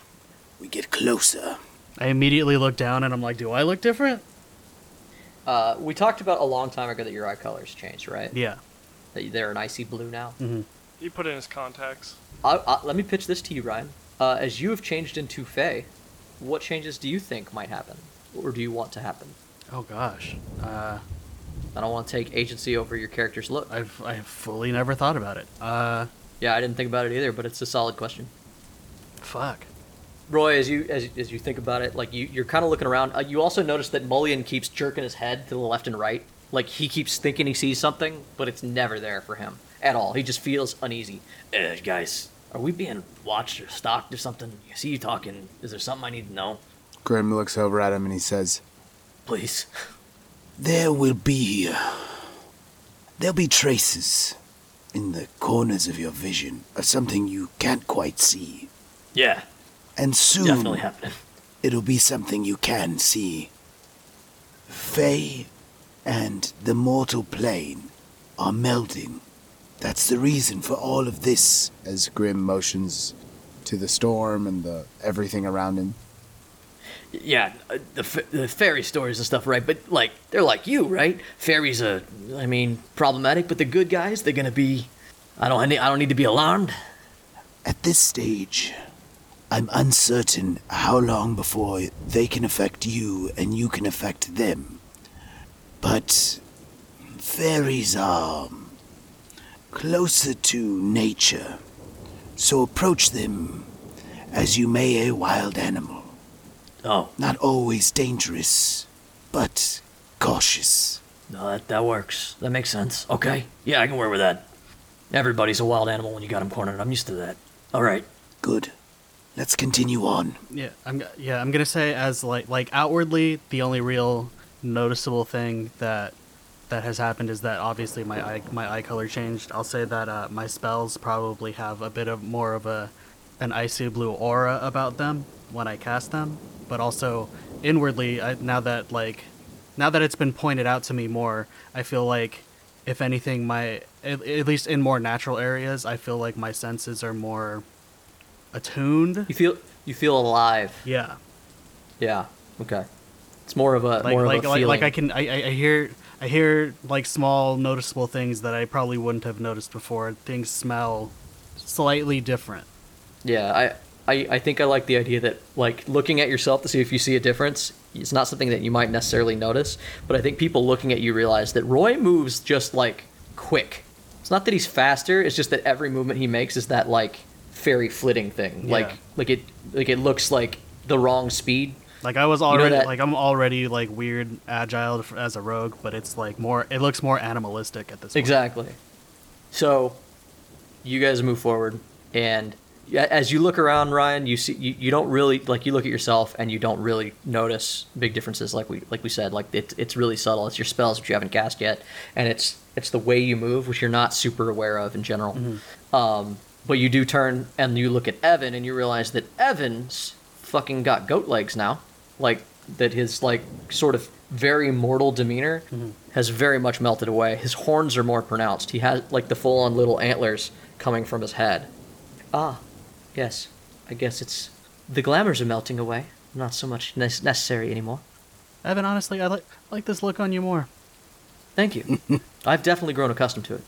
we get closer. I immediately look down and I'm like, do I look different? Uh, we talked about a long time ago that your eye colors changed, right? Yeah. That they're an icy blue now. He put in his contacts. I, I, let me pitch this to you, Ryan. Uh, as you have changed into Fey, what changes do you think might happen? Or do you want to happen? Oh gosh. Uh, I don't want to take agency over your character's look. I've I've fully never thought about it. Uh, Yeah, I didn't think about it either, but it's a solid question. fuck. Roy, as you as, as you think about it, like you you're kind of looking around. Uh, you also notice that Mullion keeps jerking his head to the left and right, like he keeps thinking he sees something, but it's never there for him at all. He just feels uneasy. Uh, guys, are we being watched or stalked or something? I see you talking. Is there something I need to know? Grim looks over at him and he says, Please. There will be. There'll be traces in the corners of your vision of something you can't quite see. Yeah, And soon. definitely happening. it'll be something you can see. Fey and the mortal plane are melding. That's the reason for all of this. as Grim motions to the storm and the everything around him. Yeah, uh, the, f- the fairy stories and stuff, right? But like, they're like you, right? Fairies are, I mean, problematic, but the good guys, they're gonna be. I don't. I need, I don't need to be alarmed. At this stage, I'm uncertain how long before they can affect you and you can affect them. But fairies are closer to nature, so approach them as you may a wild animal. Oh, Not always dangerous, but cautious. no, that that works. That makes sense. Okay, yeah, I can work with that. Everybody's a wild animal when you got them cornered. I'm used to that. All right. Good. Let's continue on. Yeah, I'm yeah, I'm gonna say as like like outwardly, the only real noticeable thing that that has happened is that obviously my eye my eye color changed. I'll say that uh, my spells probably have a bit of more of a an icy blue aura about them when I cast them, but also inwardly, I, now that like now that it's been pointed out to me more, I feel like if anything, my at, at least in more natural areas, I feel like my senses are more attuned. You feel you feel alive. Yeah. Yeah. Okay. It's more of a like more like of a like, feeling. like I can I, I I hear I hear like small noticeable things that I probably wouldn't have noticed before. Things smell slightly different. Yeah, I, I, I think I like the idea that like looking at yourself to see if you see a difference. It's not something that you might necessarily notice, but I think people looking at you realize that Roy moves just like quick. It's not that he's faster; it's just that every movement he makes is that like fairy flitting thing. Yeah. Like like it like it looks like the wrong speed. Like I was know already that- like I'm already like weird agile as a rogue, but it's like more it looks more animalistic at this point. Exactly. So, you guys move forward, and as you look around, Ryan, you see you, you don't really like you look at yourself and you don't really notice big differences. Like we like we said, like it, it's really subtle. It's your spells which you haven't cast yet, and it's it's the way you move which you're not super aware of in general. Um, but you do turn and you look at Evan and you realize that Evan's fucking got goat legs now, like that his like sort of very mortal demeanor has very much melted away. His horns are more pronounced. He has like the full on little antlers coming from his head. Ah, yes. I guess it's the glamours are melting away. Not so much ne- necessary anymore. Evan, honestly, I like I like this look on you more. Thank you. I've definitely grown accustomed to it.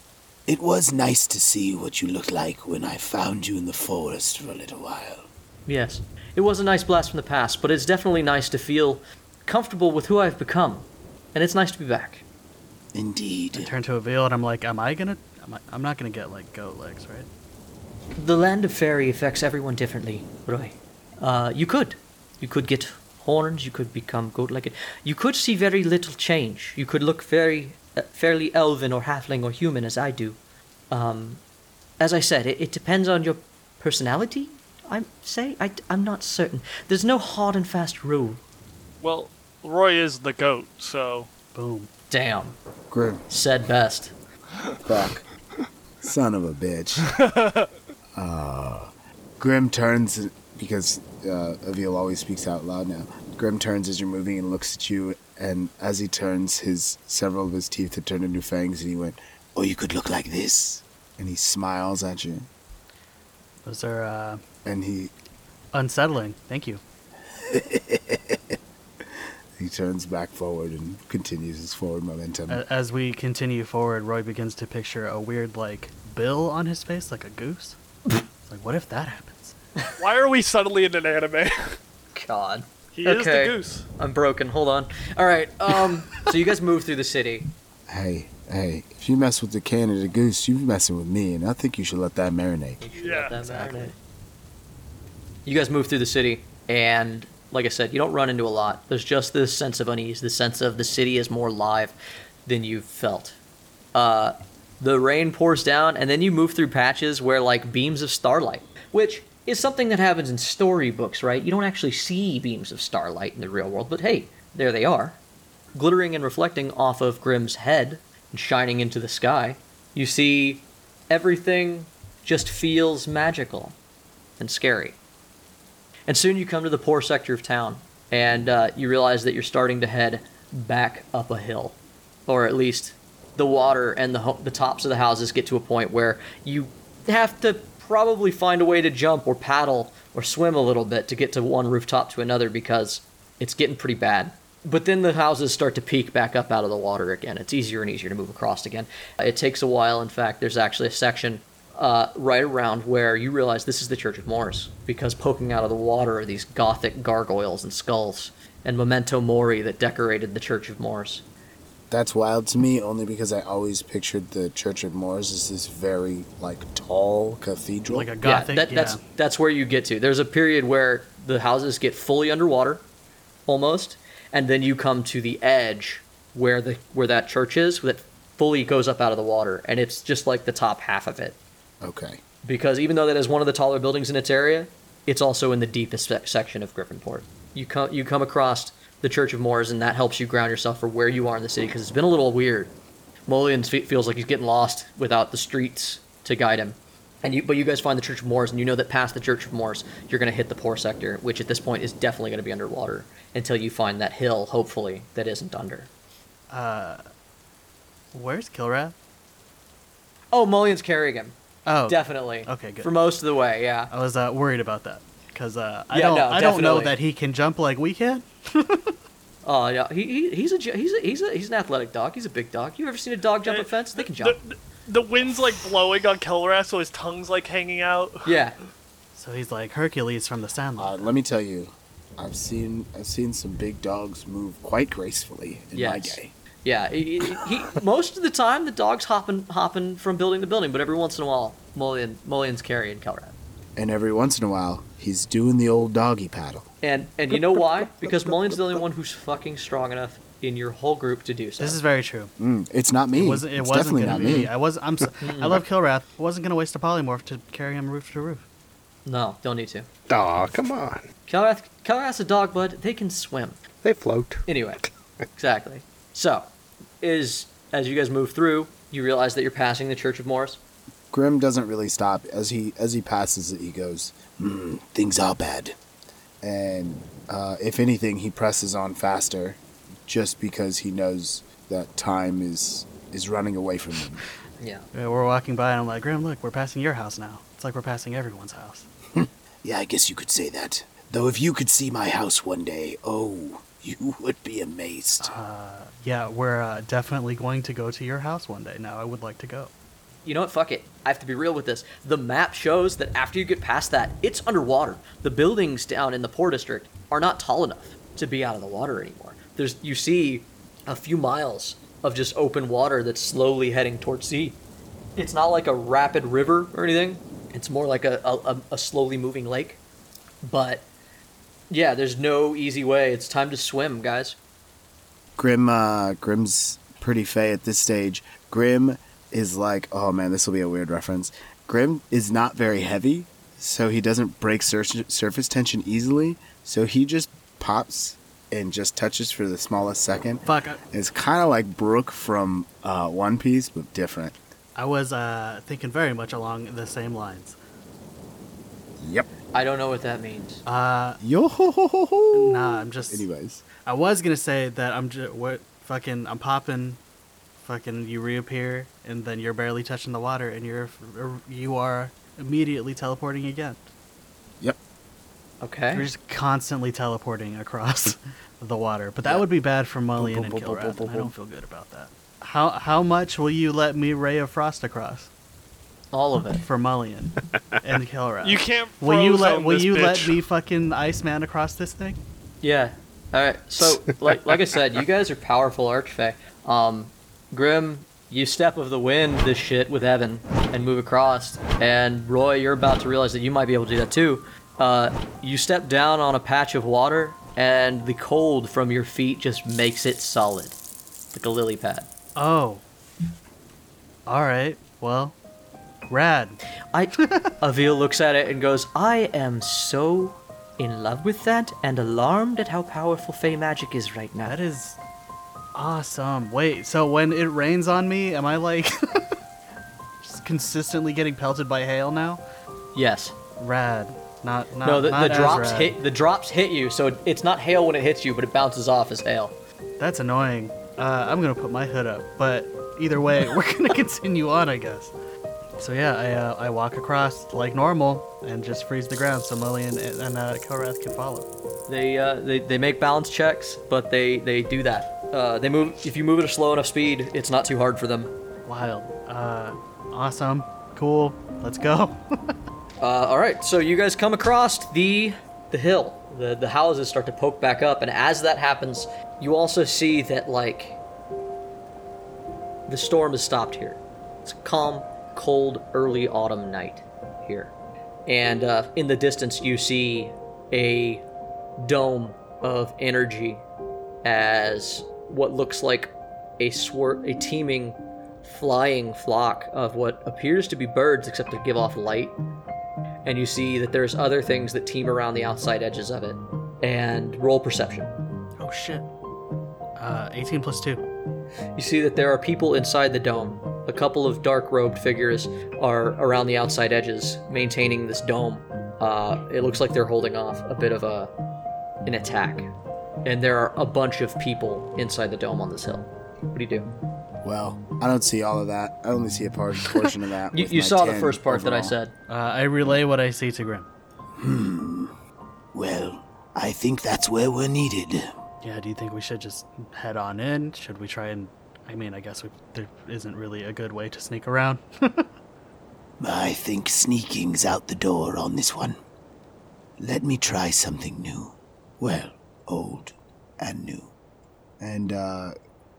It was nice to see what you looked like when I found you in the forest for a little while. Yes. It was a nice blast from the past, but it's definitely nice to feel comfortable with who I've become. And it's nice to be back. Indeed. I Turn to Avil and I'm like, am I gonna? Am I, I'm not gonna get like goat legs, right? The land of fairy affects everyone differently, Roy. Uh, you could. You could get horns, you could become goat legged. You could see very little change. You could look very, fairly elven or halfling or human as I do. Um, as I said, it, it depends on your personality, I say. I, I'm not certain. There's no hard and fast rule. Well, Roy is the goat, so Boom. Damn. Grim, Said best. fuck. Son of a bitch. Uh, Grim turns because uh, Avil always speaks out loud now. Grim turns as you're moving and looks at you, and as he turns, his several of his teeth have turned into fangs, and he went, Or you could look like this. and he smiles at you, Those are uh, and he unsettling. Thank you. he turns back forward and continues his forward momentum. As we continue forward, Roy begins to picture a weird like bill on his face, like a goose. It's like, what if that happens? why are we suddenly in an anime? God. He is Okay. the goose. I'm broken. Hold on. All right. Um. so you guys move through the city. hey, hey, if you mess with the Canada goose, you're messing with me, and I think you should let that marinate. Yeah, Let that marinate. You guys move through the city, and like I said, you don't run into a lot. There's just this sense of unease, this sense of the city is more live than you've felt. Uh, the rain pours down, and then you move through patches where like beams of starlight, which is something that happens in storybooks, right? You don't actually see beams of starlight in the real world, but hey, there they are, glittering and reflecting off of Grim's head and shining into the sky. You see everything just feels magical and scary. And soon you come to the poor sector of town, and uh, you realize that you're starting to head back up a hill, or at least the water and the ho- the tops of the houses get to a point where you have to probably find a way to jump or paddle or swim a little bit to get to one rooftop to another because it's getting pretty bad. But then the houses start to peek back up out of the water again. It's easier and easier to move across again. It takes a while. In fact, there's actually a section uh, right around where you realize this is the Church of Mors because poking out of the water are these gothic gargoyles and skulls and memento mori that decorated the Church of Mors. That's wild to me, only because I always pictured the Church of Moors as this very like tall cathedral. Like a gothic. yeah, that, that's that's where you get to. There's a period where the houses get fully underwater, almost, and then you come to the edge where the where that church is that fully goes up out of the water, and it's just like the top half of it. okay, because even though that is one of the taller buildings in its area, it's also in the deepest section of Griffinport. You come you come across the Church of Moors, and that helps you ground yourself for where you are in the city because it's been a little weird. Mulligan fe- feels like he's getting lost without the streets to guide him. And you, but you guys find the Church of Moors, and you know that past the Church of Moors, you're going to hit the poor sector, which at this point is definitely going to be underwater until you find that hill, hopefully, that isn't under. Uh, Where's Kilrath? Oh, Mulligan's carrying him, Oh, definitely. Okay, good. For most of the way, yeah. I was uh, worried about that because uh, I Yeah, don't. no, I don't know that he can jump like we can. Oh yeah, he, he he's a he's a he's a he's an athletic dog. He's a big dog. You ever seen a dog jump a fence? They can jump. The, the wind's like blowing on Kelrath, so his tongue's like hanging out. Yeah. So he's like Hercules from the uh, Sandlot. let me tell you, I've seen I've seen some big dogs move quite gracefully in my day. Yeah. He, he, he most of the time the dog's hopping hopping from building to building, but every once in a while Mulligan Mulligan's carrying Kelrath. And every once in a while, he's doing the old doggy paddle. And and you know why? Because Mulligan's the only one who's fucking strong enough in your whole group to do so. this is very true. Mm, it's not me. It wasn't. It it's wasn't definitely gonna not be. me. I was. I'm. So, I love Kilrath. Wasn't gonna waste a polymorph to carry him roof to roof. no, don't need to. Aw, come on. Kelrath Kelrath's a dog, bud. They can swim. They float. Anyway, exactly. So, is as you guys move through, you realize that you're passing the Church of Moors. Grim doesn't really stop as he as he passes it. He goes, Mm, things are bad. and uh, if anything, he presses on faster, just because he knows that time is is running away from him. Yeah. Yeah, we're walking by, and I'm like, Grim, look, we're passing your house now. It's like we're passing everyone's house. Yeah, I guess you could say that. Though if you could see my house one day, oh, you would be amazed. Yeah, we're uh, definitely going to go to your house one day. Now, I would like to go. You know what? Fuck it. I have to be real with this. The map shows that after you get past that, it's underwater. The buildings down in the poor district are not tall enough to be out of the water anymore. There's you see a few miles of just open water that's slowly heading towards sea. It's not like a rapid river or anything. It's more like a, a, a slowly moving lake. But yeah, there's no easy way. It's time to swim, guys. Grim, uh, Grim's pretty fey at this stage. Grim is like, oh man, this will be a weird reference. Grim is not very heavy, so he doesn't break sur- surface tension easily. So he just pops and just touches for the smallest second. Fuck. It's kind of like Brook from uh, One Piece, but different. I was uh, thinking very much along the same lines. Yep. I don't know what that means. Uh, Yo ho ho ho ho. nah, I'm just. Anyways, I was gonna say that I'm just what fucking I'm popping, fucking you reappear and then you're barely touching the water and you're you are immediately teleporting again. yep. Okay. You're just constantly teleporting across the water, but that Yeah. would be bad for Mullion and boom, boom, Kilrath. and I don't feel good about that. How how much will you let me Ray of Frost across All of it. for Mullion and Kilrath? You can't. Will you let Will this you let me fucking Iceman across this thing? Yeah. All right. So, like, like I said, you guys are powerful archfey. Um, Grim, you step of the wind this shit with Evan and move across. And Roy, you're about to realize that you might be able to do that too. Uh, you step down on a patch of water, and the cold from your feet just makes it solid, like a lily pad. Oh. All right. Well, rad. I Avil looks at it and goes, "I am so in love with that and alarmed at how powerful Fey magic is right now." That is awesome. Wait, so when it rains on me, am I like just consistently getting pelted by hail now? yes. Rad. Not not no, the, not the drops rad. hit the drops hit you, so it's not hail when it hits you, but it bounces off as hail. That's annoying. Uh, I'm gonna put my hood up, but either way, we're gonna continue on, I guess. So yeah, I uh, I walk across like normal and just freeze the ground so Mullion and, and uh, Kilrath can follow. They, uh, they they make balance checks, but they they do that. Uh, they move if you move at a slow enough speed, it's not too hard for them. Wild. Uh, awesome. Cool. Let's go. Uh, all right, so you guys come across the the hill. The the houses start to poke back up, and as that happens, you also see that like the storm has stopped here. It's a calm, cold, early autumn night here, and uh, in the distance you see a dome of energy as what looks like a swir- a teeming flying flock of what appears to be birds except to give off light and you see that there's other things that team around the outside edges of it. And roll perception. oh shit. Uh, 18 plus two. You see that there are people inside the dome. A couple of dark robed figures are around the outside edges, maintaining this dome. Uh, it looks like they're holding off a bit of a an attack. And there are a bunch of people inside the dome on this hill. What do you do? Well, I don't see all of that. I only see a part, portion of that. You, you saw the first part that I said. Uh, I relay what I see to Grim. Hmm. Well, I think that's where we're needed. Yeah, do you think we should just head on in? Should we try and. I mean, I guess we, there isn't really a good way to sneak around. I think sneaking's out the door on this one. Let me try something new. Well, old and new. And uh,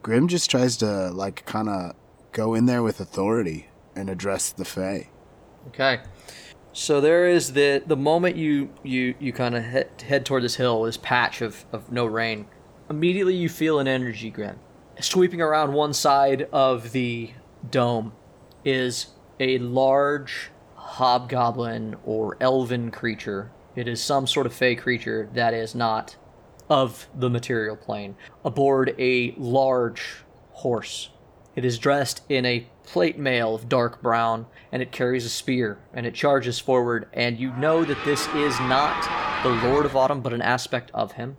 Grim just tries to like kind of go in there with authority and address the Fae. Okay. So there is the the moment you you you kind of head, head toward this hill, this patch of of no rain. Immediately you feel an energy grin. Sweeping around one side of the dome is a large hobgoblin or elven creature. It is some sort of fey creature that is not of the material plane aboard a large horse. It is dressed in a plate mail of dark brown, and it carries a spear, and it charges forward, and you know that this is not the Lord of Autumn, but an aspect of him.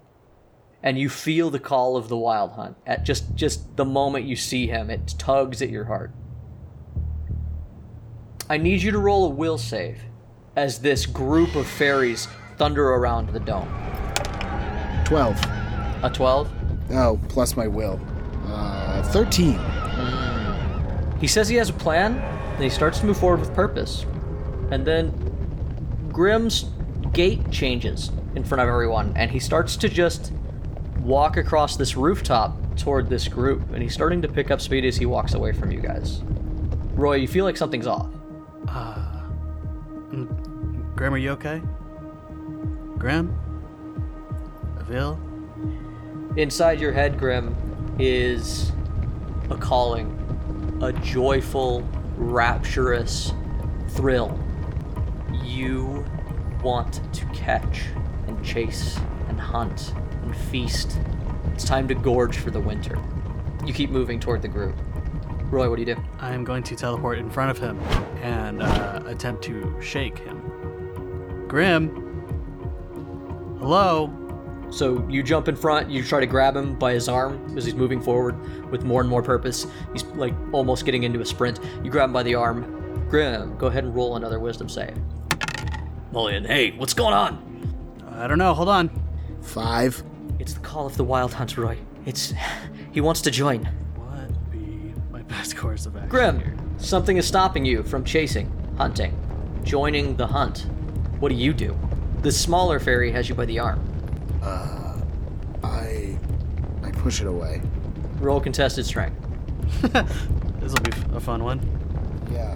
And you feel the call of the wild hunt. At just just the moment you see him, it tugs at your heart. I need you to roll a will save as this group of fairies thunder around the dome. 12. A 12? Oh, plus my will. Uh, 13. Hmm. He says he has a plan, and he starts to move forward with purpose. And then Grim's gait changes in front of everyone, and he starts to just walk across this rooftop toward this group, and he's starting to pick up speed as he walks away from you guys. Roy, you feel like something's off. Uh, mm, Graham, are you okay? Graham? Inside your head, Grim, is a calling, a joyful, rapturous thrill. You want to catch and chase and hunt and feast. It's time to gorge for the winter. You keep moving toward the group. Roy, what do you do? I'm going to teleport in front of him and uh, attempt to shake him. Grim? Hello? So you jump in front, you try to grab him by his arm as he's moving forward with more and more purpose. He's like almost getting into a sprint. You grab him by the arm. Grim, go ahead and roll another wisdom save. Mullion, hey, what's going on? I don't know, hold on. Five. It's the call of the wild hunt, Roy. It's. He wants to join. What be my best course of action? Grim, here? something is stopping you from chasing, hunting, joining the hunt. What do you do? The smaller fairy has you by the arm. I I push it away. Roll contested strength. This will be a fun one. Yeah.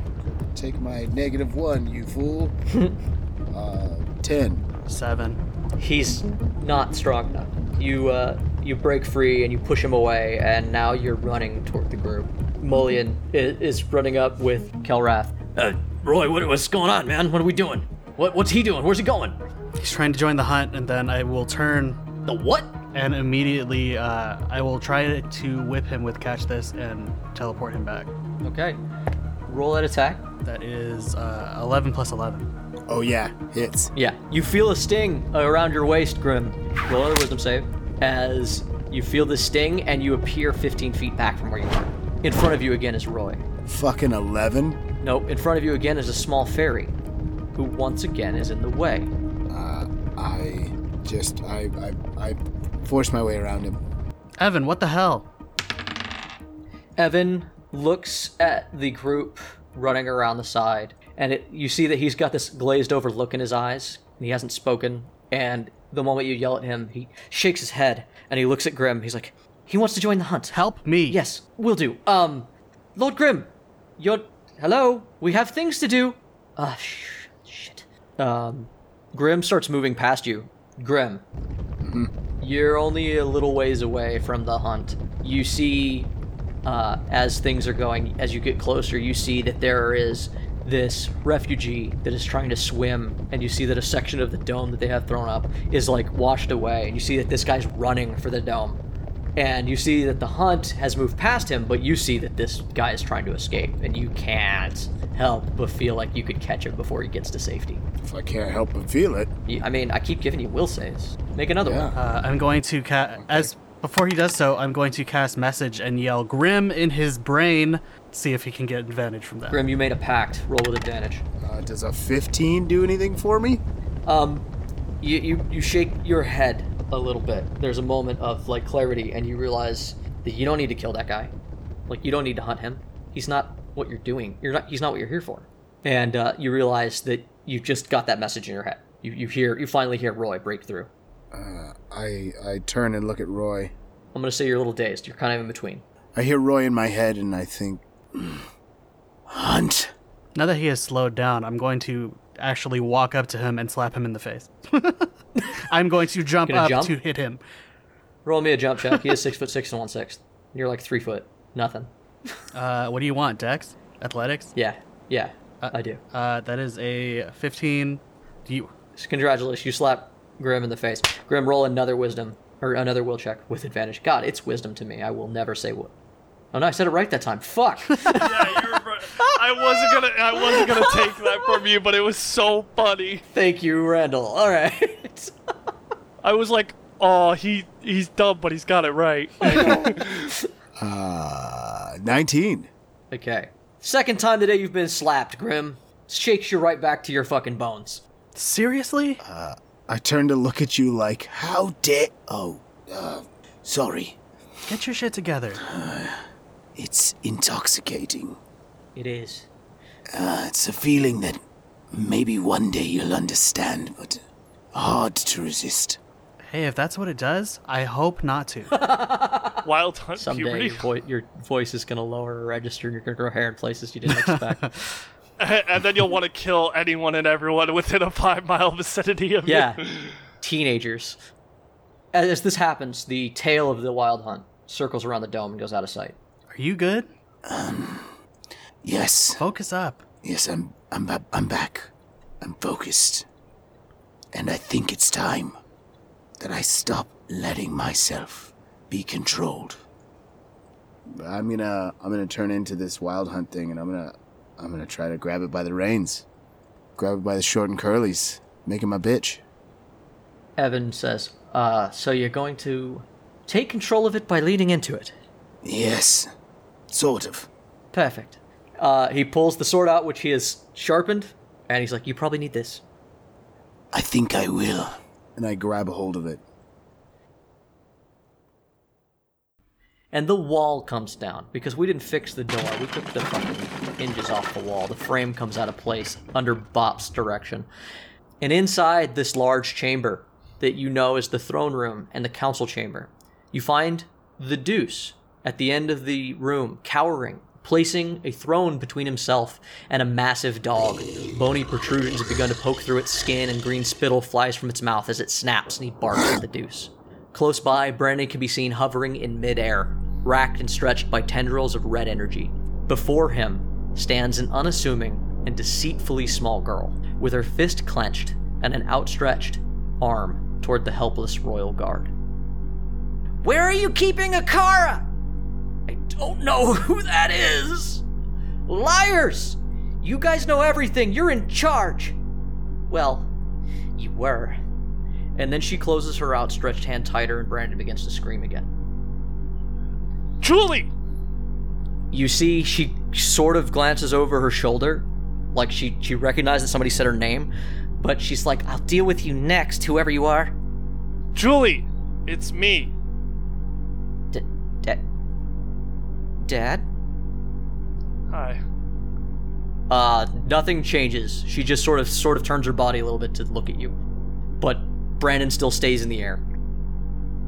Take my negative one, you fool. uh, ten. Seven. He's not strong enough. You uh, you break free and you push him away, and now you're running toward the group. Mullion is, is running up with Kelrath. Uh, Roy, what, what's going on, man? What are we doing? What, what's he doing? Where's he going? He's trying to join the hunt, and then I will turn The what? and immediately uh, I will try to whip him with catch this and teleport him back. Okay. Roll that attack. That is uh, 11 plus 11. Oh yeah, hits. Yeah. You feel a sting around your waist, Grim. Roll another wisdom save. As you feel the sting and you appear 15 feet back from where you are. In front of you again is Roy. Fucking eleven. Nope, in front of you again is a small fairy, who once again is in the way. I just I I I force my way around him. Evan, what the hell? Evan looks at the group running around the side, and it, you see that he's got this glazed over look in his eyes, and he hasn't spoken. And the moment you yell at him, he shakes his head and he looks at Grim. He's like, "He wants to join the hunt." Help me. Yes, we'll do. Um, Lord Grim, you're hello. We have things to do. Ah, sh- shit. Um, Grim starts moving past you. Grim, you're only a little ways away from the hunt. You see, uh, as things are going, as you get closer, you see that there is this refugee that is trying to swim, and you see that a section of the dome that they have thrown up is like washed away, and you see that this guy's running for the dome. And you see that the hunt has moved past him, but you see that this guy is trying to escape, and you can't help but feel like you could catch him before he gets to safety. If I can't help but feel it. You- I mean, I keep giving you will saves. Make another Yeah. one. Uh, I'm going to cast as before he does so. I'm going to cast message and yell "Grim" in his brain. See if he can get advantage from that. Grim, you made a pact. Roll with advantage. Uh, does a fifteen do anything for me? Um, you, you you shake your head a little bit. There's a moment of like clarity, and you realize that you don't need to kill that guy. Like you don't need to hunt him. He's not what you're doing. You're not. He's not what you're here for. And uh, you realize that you just got that message in your head. You you hear you finally hear Roy break through. I I turn and look at Roy. I'm gonna say you're a little dazed. You're kind of in between. I hear Roy in my head, and I think, "Hmm, hunt. Now that he has slowed down, I'm going to actually walk up to him and slap him in the face. I'm going to jump up jump? to hit him. Roll me a jump check. He is six foot six and one sixth. You're like three foot. Nothing. Uh, what do you want, Dex? Athletics? Yeah. Yeah. I do. Uh, that is a 15. Do you? Congratulations, you slap Grim in the face. Grim, roll another wisdom or another will check with advantage. God, it's wisdom to me. I will never say what. Oh no, I said it right that time. Fuck. Yeah, you're right. I wasn't gonna. I wasn't gonna take that from you, but it was so funny. Thank you, Randall. All right. I was like, "Oh, he he's dumb, but he's got it right." Uh, nineteen. okay. Second time today you've been slapped, Grim. Shakes you right back to your fucking bones. Seriously? I turned to look at you like, how dare? Oh, uh, sorry. Get your shit together. It's intoxicating. It is. Uh, it's a feeling that maybe one day you'll understand, but hard to resist. Hey, if that's what it does, I hope not to. Wild Hunt Someday puberty. your, vo- your voice is going to lower or register and you're going to grow hair in places you didn't expect. and then you'll want to kill anyone and everyone within a five mile vicinity of yeah. you. Teenagers. As, as this happens, the tail of the wild hunt circles around the dome and goes out of sight. Are you good? Um, yes. Focus up. Yes, I'm I'm I'm back. I'm focused. And I think it's time that I stop letting myself be controlled. I'm gonna I'm gonna turn into this wild hunt thing, and I'm gonna I'm gonna try to grab it by the reins, grab it by the short and curlies, make it my bitch. Evan says, uh, so you're going to take control of it by leading into it. Yes. Sort of. Perfect. Uh, he pulls the sword out, which he has sharpened, and he's like, you probably need this. I think I will. And I grab a hold of it. And the wall comes down because we didn't fix the door. We took the fucking hinges off the wall. The frame comes out of place under Bop's direction. And inside this large chamber that you know is the throne room and the council chamber, you find the Deuce at the end of the room, cowering, placing a throne between himself and a massive dog. Bony protrusions have begun to poke through its skin, and green spittle flies from its mouth as it snaps and he barks at the Deuce. Close by, Brandon can be seen hovering in midair, racked and stretched by tendrils of red energy. Before him stands an unassuming and deceitfully small girl, with her fist clenched and an outstretched arm toward the helpless royal guard. Where are you keeping Akara? I don't know who that is. Liars! You guys know everything. You're in charge. Well, you were. And then she closes her outstretched hand tighter, and Brandon begins to scream again. Julie! You see, she sort of glances over her shoulder, like she she recognizes somebody said her name, but she's like, "I'll deal with you next, whoever you are." Julie! It's me. Dad. Hi. Uh, nothing changes. She just sort of sort of turns her body a little bit to look at you, but Brandon still stays in the air.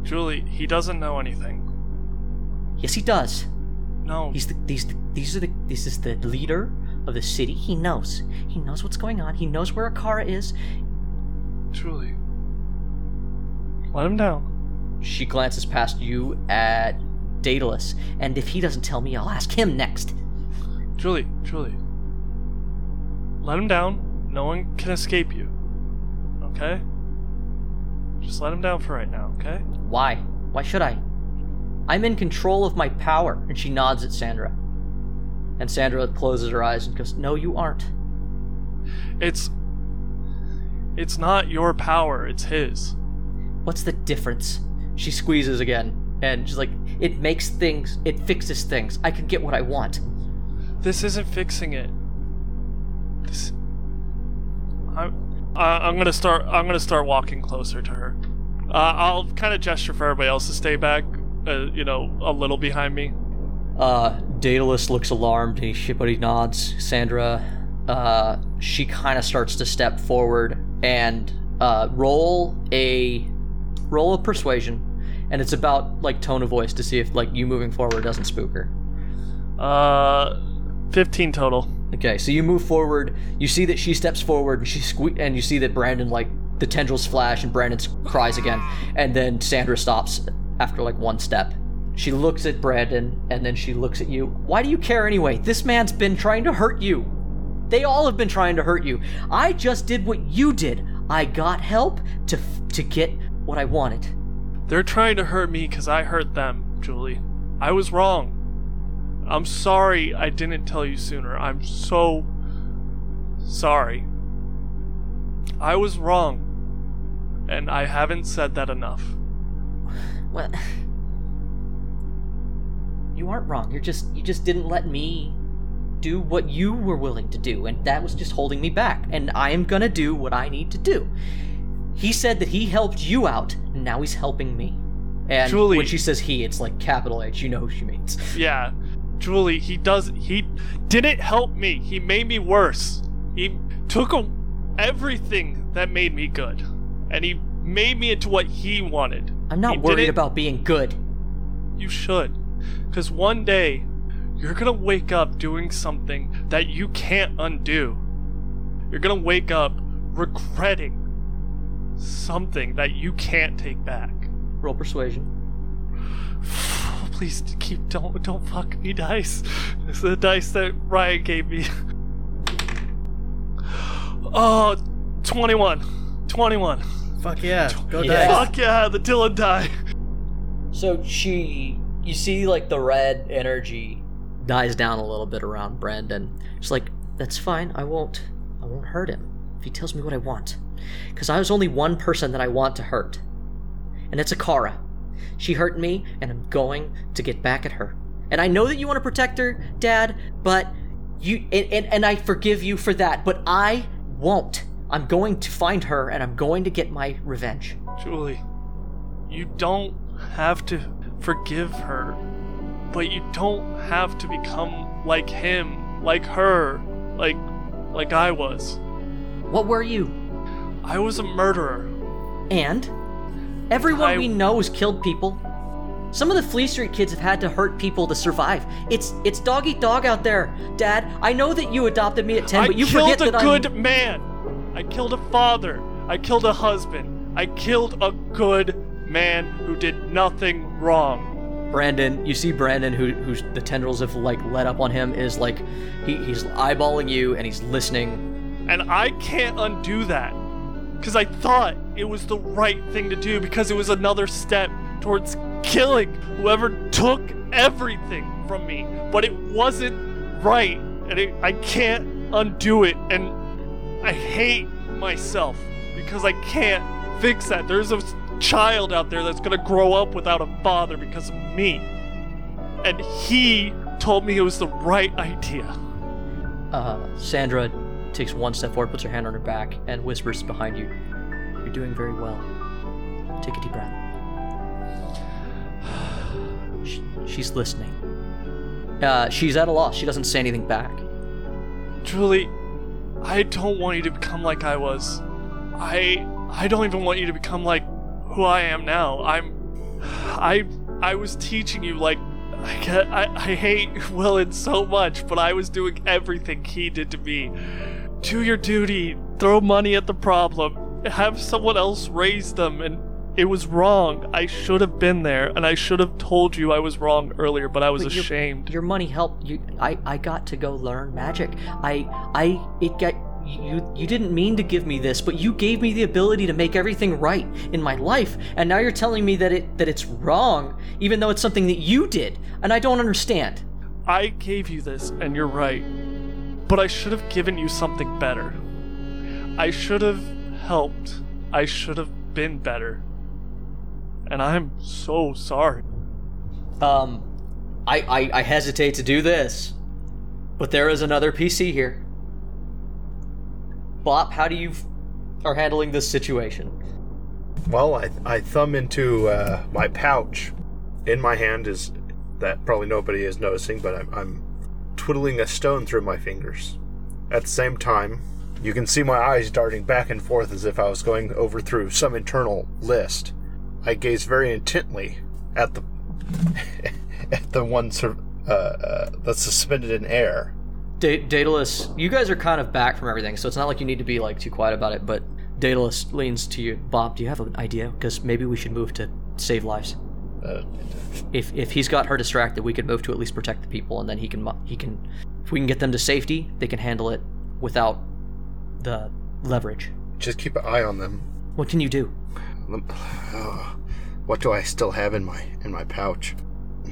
Julie, he doesn't know anything. Yes, he does. No. He's the these these are the this is the leader of the city. He knows. He knows what's going on. He knows where Akara is. Julie. Let him down. She glances past you at Daedalus, and if he doesn't tell me, I'll ask him next. Julie, Julie. Let him down. No one can escape you. Okay? Just let him down for right now, okay? Why? Why should I? I'm in control of my power. And she nods at Sandra. And Sandra closes her eyes and goes, No, you aren't. It's. It's not your power, it's his. What's the difference? She squeezes again, and she's like, It makes things, it fixes things. I can get what I want. This isn't fixing it. This. I'm. Uh, I'm gonna start. I'm gonna start walking closer to her. Uh, I'll kind of gesture for everybody else to stay back. Uh, you know, a little behind me. Uh, Daedalus looks alarmed, he, but he nods. Sandra, uh, she kind of starts to step forward and uh, roll a roll a persuasion, and it's about like tone of voice to see if like you moving forward doesn't spook her. Uh, 15 total. Okay, so you move forward. You see that she steps forward, and she sque- and you see that Brandon like the tendrils flash, and Brandon cries again, and then Sandra stops after like one step. She looks at Brandon, and then she looks at you. Why do you care anyway? This man's been trying to hurt you. They all have been trying to hurt you. I just did what you did. I got help to f- to get what I wanted. They're trying to hurt me because I hurt them, Julie. I was wrong. I'm sorry I didn't tell you sooner. I'm so sorry. I was wrong. And I haven't said that enough. Well, you aren't wrong. You're just you just didn't let me do what you were willing to do, and that was just holding me back. And I am gonna do what I need to do. He said that he helped you out, and now he's helping me. And Julie- when she says he, it's like capital H. You know who she means. Yeah. Julie, he does he didn't help me. He made me worse. He took a, everything that made me good. And he made me into what he wanted. I'm not He worried about being good. You should. Because one day, you're gonna wake up doing something that you can't undo. You're gonna wake up regretting something that you can't take back. Roll persuasion. Please keep don't don't fuck me dice. It's the dice that Ryan gave me. Oh, 21. 21. Fuck yeah. Go Yeah. dice. Fuck yeah, the Dylan die. So she, you see, like the red energy dies down a little bit around Brandon. She's like, "That's fine. I won't. I won't hurt him if he tells me what I want. Because I was only one person that I want to hurt, and it's Akara. She hurt me, and I'm going to get back at her. And I know that you want to protect her, Dad, but you and, and, and I forgive you for that. But I won't. I'm going to find her, and I'm going to get my revenge." Julie, you don't have to forgive her, but you don't have to become like him, like her, like like I was. What were you? I was a murderer. And everyone I- we know has killed people. Some of the Flea Street kids have had to hurt people to survive. It's it's dog eat dog out there, Dad. I know that you adopted me at ten, I but you killed forget a that good I'm. man. I killed a father. I killed a husband. I killed a good man who did nothing wrong. Brandon, you see Brandon, who who's the tendrils have like let up on him, is like he, he's eyeballing you and he's listening. And I can't undo that. Because I thought it was the right thing to do because it was another step towards killing whoever took everything from me. But it wasn't right. And it, I can't undo it. And I hate myself because I can't fix that. There's a child out there that's to grow up without a father because of me. And he told me it was the right idea. Uh, Sandra takes one step forward, puts her hand on her back, and whispers behind you, "You're doing very well. Take a deep breath." Sh- she's listening. Uh, she's at a loss. She doesn't say anything back. Julie, I don't want you to become like I was. I I don't even want you to become like who I am now. I'm I I was teaching you like I I, I hate Willen so much, but I was doing everything he did to me. Do your duty, throw money at the problem, have someone else raise them, and it was wrong. I should have been there, and I should have told you I was wrong earlier, but I was But your- ashamed. Your money helped you. I, I got to go learn magic. I I it got you you didn't mean to give me this, but you gave me the ability to make everything right in my life. And now you're telling me that it that it's wrong, even though it's something that you did, and I don't understand. I gave you this, and you're right. But I should have given you something better. I should have helped. I should have been better. And I'm so sorry. Um, I, I I hesitate to do this, but there is another PC here. Bop, how do you f- are handling this situation? Well, I, I thumb into uh, my pouch. In my hand is that probably nobody is noticing, but I'm, I'm twiddling a stone through my fingers. At the same time, you can see my eyes darting back and forth as if I was going over through some internal list. I gaze very intently at the at the one sur- uh, uh, that's suspended in air. Da- Daedalus, you guys are kind of back from everything, so it's not like you need to be like too quiet about it. But Daedalus leans to you. Bop, do you have an idea? Because maybe we should move to save lives. Uh, If if he's got her distracted, we could move to at least protect the people, and then he can he can if we can get them to safety, they can handle it without the leverage. just keep an eye on them. What can you do? What do I still have in my in my pouch?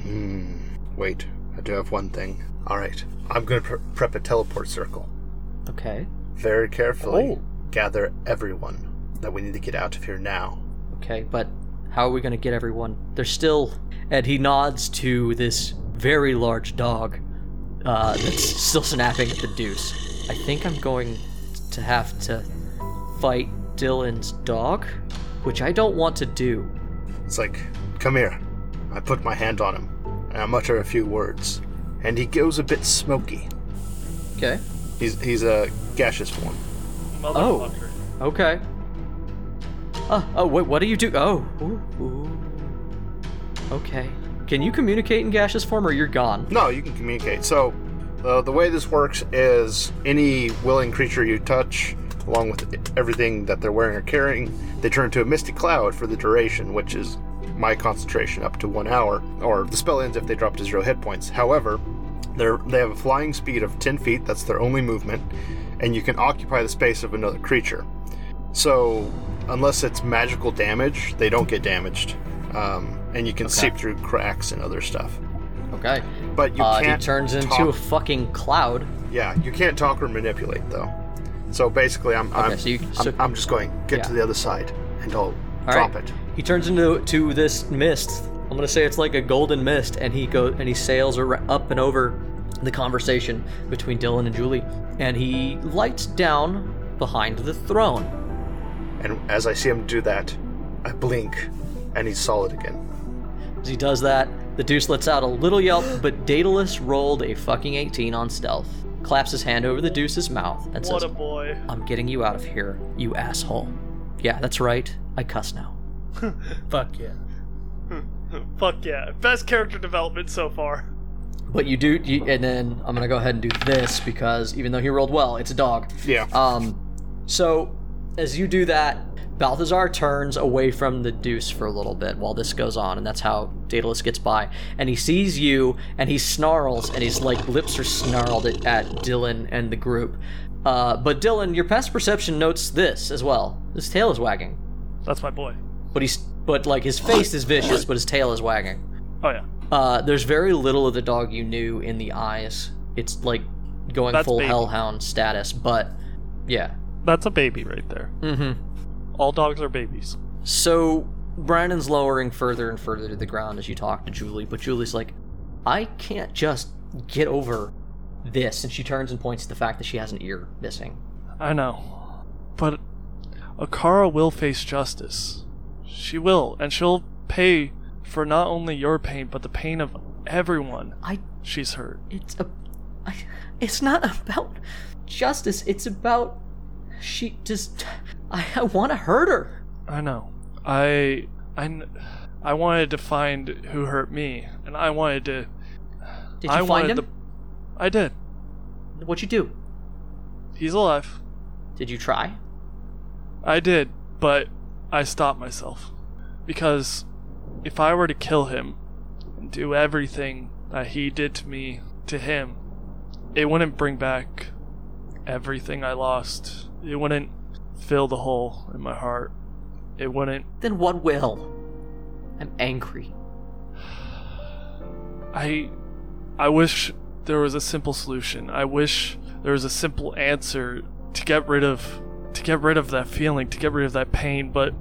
Hmm. Wait, I do have one thing. All right, I'm gonna pre- prep a teleport circle. Okay. Very carefully, Oh. gather everyone that we need to get out of here now. Okay, but how are we going to get everyone? There's still. And he nods to this very large dog uh, that's still snapping at the deuce. I think I'm going to have to fight Dylan's dog, which I don't want to do. It's like, come here. I put my hand on him, and I mutter a few words, and he goes a bit smoky. Okay. He's he's a gaseous form. Oh. Okay. Oh, oh, wait, what do you do? Oh, ooh, ooh. Okay. Can you communicate in gaseous form or you're gone? No, you can communicate. So, uh, the way this works is any willing creature you touch, along with everything that they're wearing or carrying, they turn into a misty cloud for the duration, which is my concentration up to one hour, or the spell ends if they drop to zero hit points. However, they're, they have a flying speed of 10 feet, that's their only movement, and you can occupy the space of another creature. So, unless it's magical damage, they don't get damaged. Um, and you can seep through cracks and other stuff. Okay. But you Uh, can't. He turns into a fucking cloud. Yeah, you can't talk or manipulate though. So basically, I'm I'm, so you- I'm, I'm just going get to the other side and I'll All drop right. it. He turns into to this mist. I'm gonna say it's like a golden mist, and he go and he sails up and over the conversation between Dylan and Julie, and he lights down behind the throne. And as I see him do that, I blink, and he's solid again. As he does that, the Deuce lets out a little yelp, but Daedalus rolled a fucking 18 on stealth, claps his hand over the Deuce's mouth, and What says, a boy. "I'm getting you out of here, you asshole." Yeah, that's right. I cuss now. Fuck yeah. Fuck yeah. Best character development so far. But you do, you, and then I'm gonna go ahead and do this because even though he rolled well, it's a dog. Yeah. Um, so as you do that, Balthazar turns away from the deuce for a little bit while this goes on, and that's how Daedalus gets by. And he sees you, and he snarls, and his like lips are snarled at, at Dylan and the group. Uh, but Dylan, your past perception notes this as well. His tail is wagging, That's my boy. but he's but like his face is vicious, but his tail is wagging. Oh yeah. Uh, there's very little of the dog you knew in the eyes. It's like going That's full baby. hellhound status, but yeah. That's a baby right there. Mm-hmm. All dogs are babies. So Brandon's lowering further and further to the ground as you talk to Julie, but Julie's like, I can't just get over this, and she turns and points to the fact that she has an ear missing. I know. But Akara will face justice. She will, and she'll pay for not only your pain, but the pain of everyone I she's hurt. it's a I, it's not about justice, it's about she just I, I want to hurt her. I know. I I I wanted to find who hurt me, and I wanted to. Did you I find him? to. I did. What'd you do? He's alive. Did you try? I did, but I stopped myself because if I were to kill him and do everything that he did to me to him, it wouldn't bring back everything I lost. It wouldn't fill the hole in my heart. It wouldn't. Then what will? I'm angry. I I wish there was a simple solution. I wish there was a simple answer to get rid of to get rid of that feeling, to get rid of that pain, but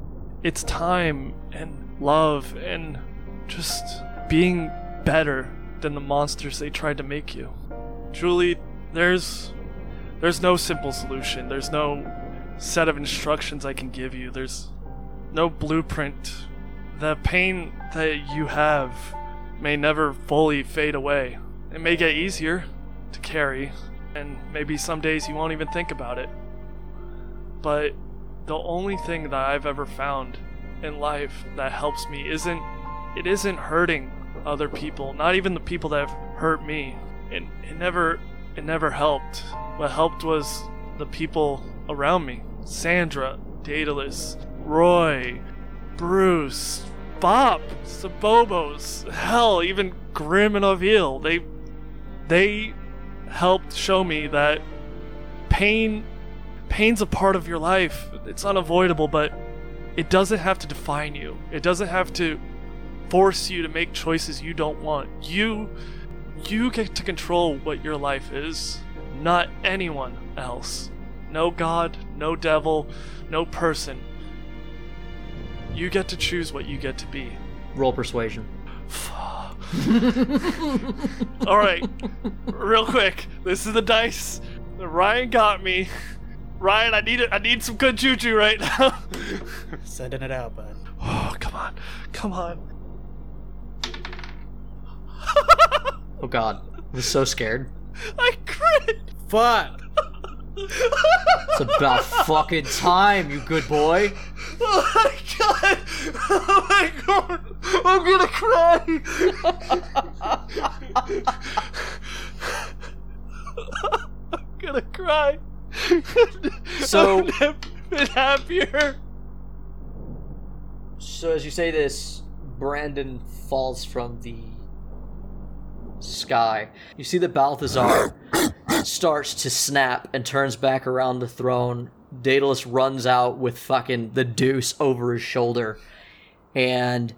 it's time and love and just being better than the monsters they tried to make you. Julie, there's there's no simple solution. There's no set of instructions I can give you. There's no blueprint. The pain that you have may never fully fade away. It may get easier to carry, and maybe some days you won't even think about it. But the only thing that I've ever found in life that helps me isn't it isn't hurting other people, not even the people that have hurt me. It, it never it never helped. What helped was the people around me. Sandra, Daedalus, Roy, Bruce, Bob, Sabobos, hell, even Grim and Avil. They they helped show me that pain pain's a part of your life. It's unavoidable, but it doesn't have to define you. It doesn't have to force you to make choices you don't want. You you get to control what your life is, not anyone else. No god, no devil, no person. You get to choose what you get to be. Roll persuasion. All right, real quick. This is the dice. Ryan got me. Ryan, I need it. I need some good juju right now. Sending it out, bud. oh, come on, come on. Oh god. I was so scared. I crit. Fuck! It's about fucking time, you good boy. Oh my god! Oh my god! I'm gonna cry! I'm gonna cry. So- I've never been happier. So as you say this, Brandon falls from the sky. You see that Balthazar starts to snap and turns back around the throne. Daedalus runs out with fucking the deuce over his shoulder and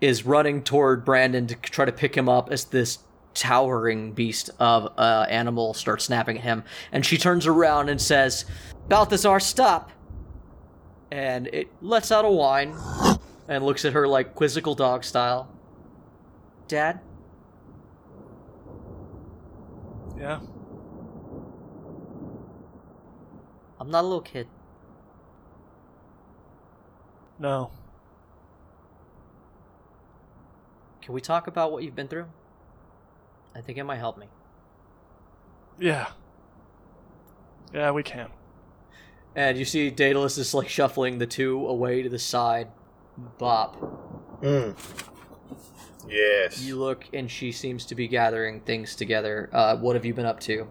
is running toward Brandon to try to pick him up as this towering beast of uh, animal starts snapping at him. And she turns around and says, Balthazar, stop! and it lets out a whine and looks at her like quizzical dog style. Dad? Yeah. I'm not a little kid. No. Can we talk about what you've been through? I think it might help me. Yeah. Yeah, we can. And you see Daedalus is like shuffling the two away to the side. Bop. Mm. Yes. You look and she seems to be gathering things together. Uh, what have you been up to?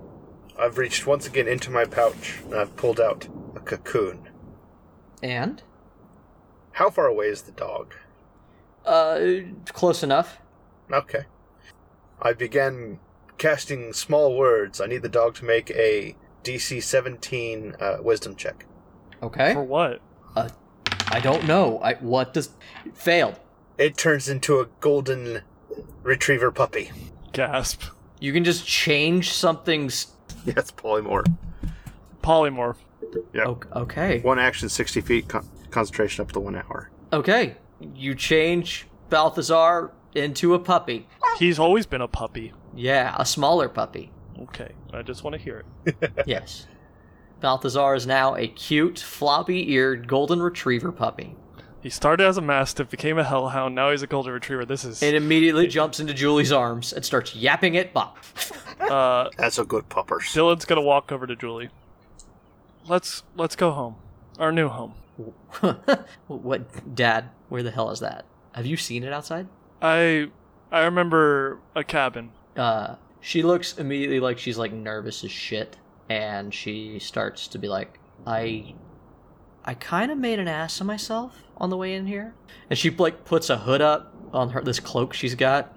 I've reached once again into my pouch and I've pulled out a cocoon. And? How far away is the dog? Uh, close enough. Okay. I began casting small words. I need the dog to make a DC 17 uh, wisdom check. Okay. For what? Uh, I don't know. I what does failed. It turns into a golden retriever puppy. Gasp. You can just change something's. Yes, polymorph. Polymorph. Yep. o- Okay. One action, 60 feet, con- concentration up to one hour. Okay. You change Balthazar into a puppy. He's always been a puppy. Yeah, a smaller puppy. Okay, I just want to hear it. Yes. Balthazar is now a cute, floppy eared golden retriever puppy. He started as a mastiff, became a hellhound, now he's a golden retriever. This is It immediately jumps into Julie's arms and starts yapping at Bop. uh That's a good pupper. Dylan's gonna walk over to Julie. Let's let's go home. Our new home. what, Dad? Where the hell is that? Have you seen it outside? I I remember a cabin. uh she looks immediately like she's like nervous as shit and she starts to be like i i kind of made an ass of myself on the way in here and she like puts a hood up on her this cloak she's got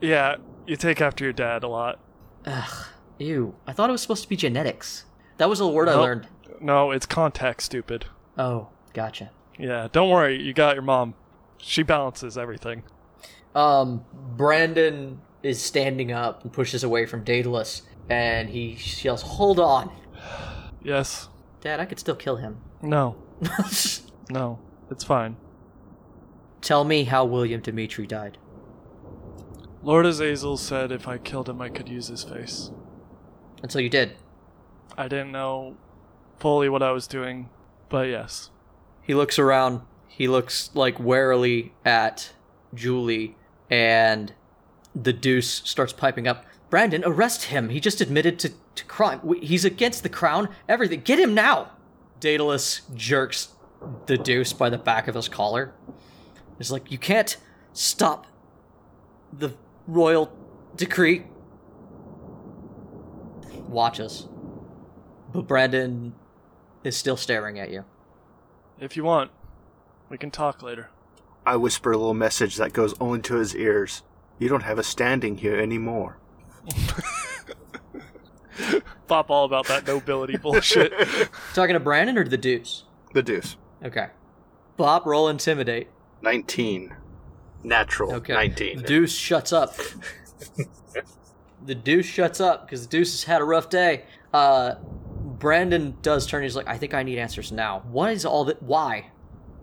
Yeah, you take after your dad a lot. ugh ew i thought it was supposed to be genetics that was a word i learned No, it's contact, stupid. oh gotcha Yeah, don't worry, you got your mom. She balances everything. um brandon is standing up and pushes away from daedalus and he yells hold on Yes. dad i could still kill him No. No. It's fine. tell me how william dimitri died Lord Azazel said if I killed him I could use his face. and so you did I didn't know fully what I was doing, but yes. He looks around. He looks like warily at Julie, and the deuce starts piping up. Brandon, arrest him. He just admitted to, to crime. He's against the crown. Everything. Get him now. Daedalus jerks the deuce by the back of his collar. He's like, You can't stop the royal decree. Watches. But Brandon is still staring at you. If you want, we can talk later. I whisper a little message that goes only to his ears. You don't have a standing here anymore. Bop all about that nobility bullshit. Talking to Brandon or the deuce? The deuce. Okay. Bop, roll intimidate. 19. Natural. Okay. 19. Deuce shuts up. the deuce shuts up because the deuce has had a rough day. Uh, Brandon does turn. He's like, I think I need answers now. What is all that? Why?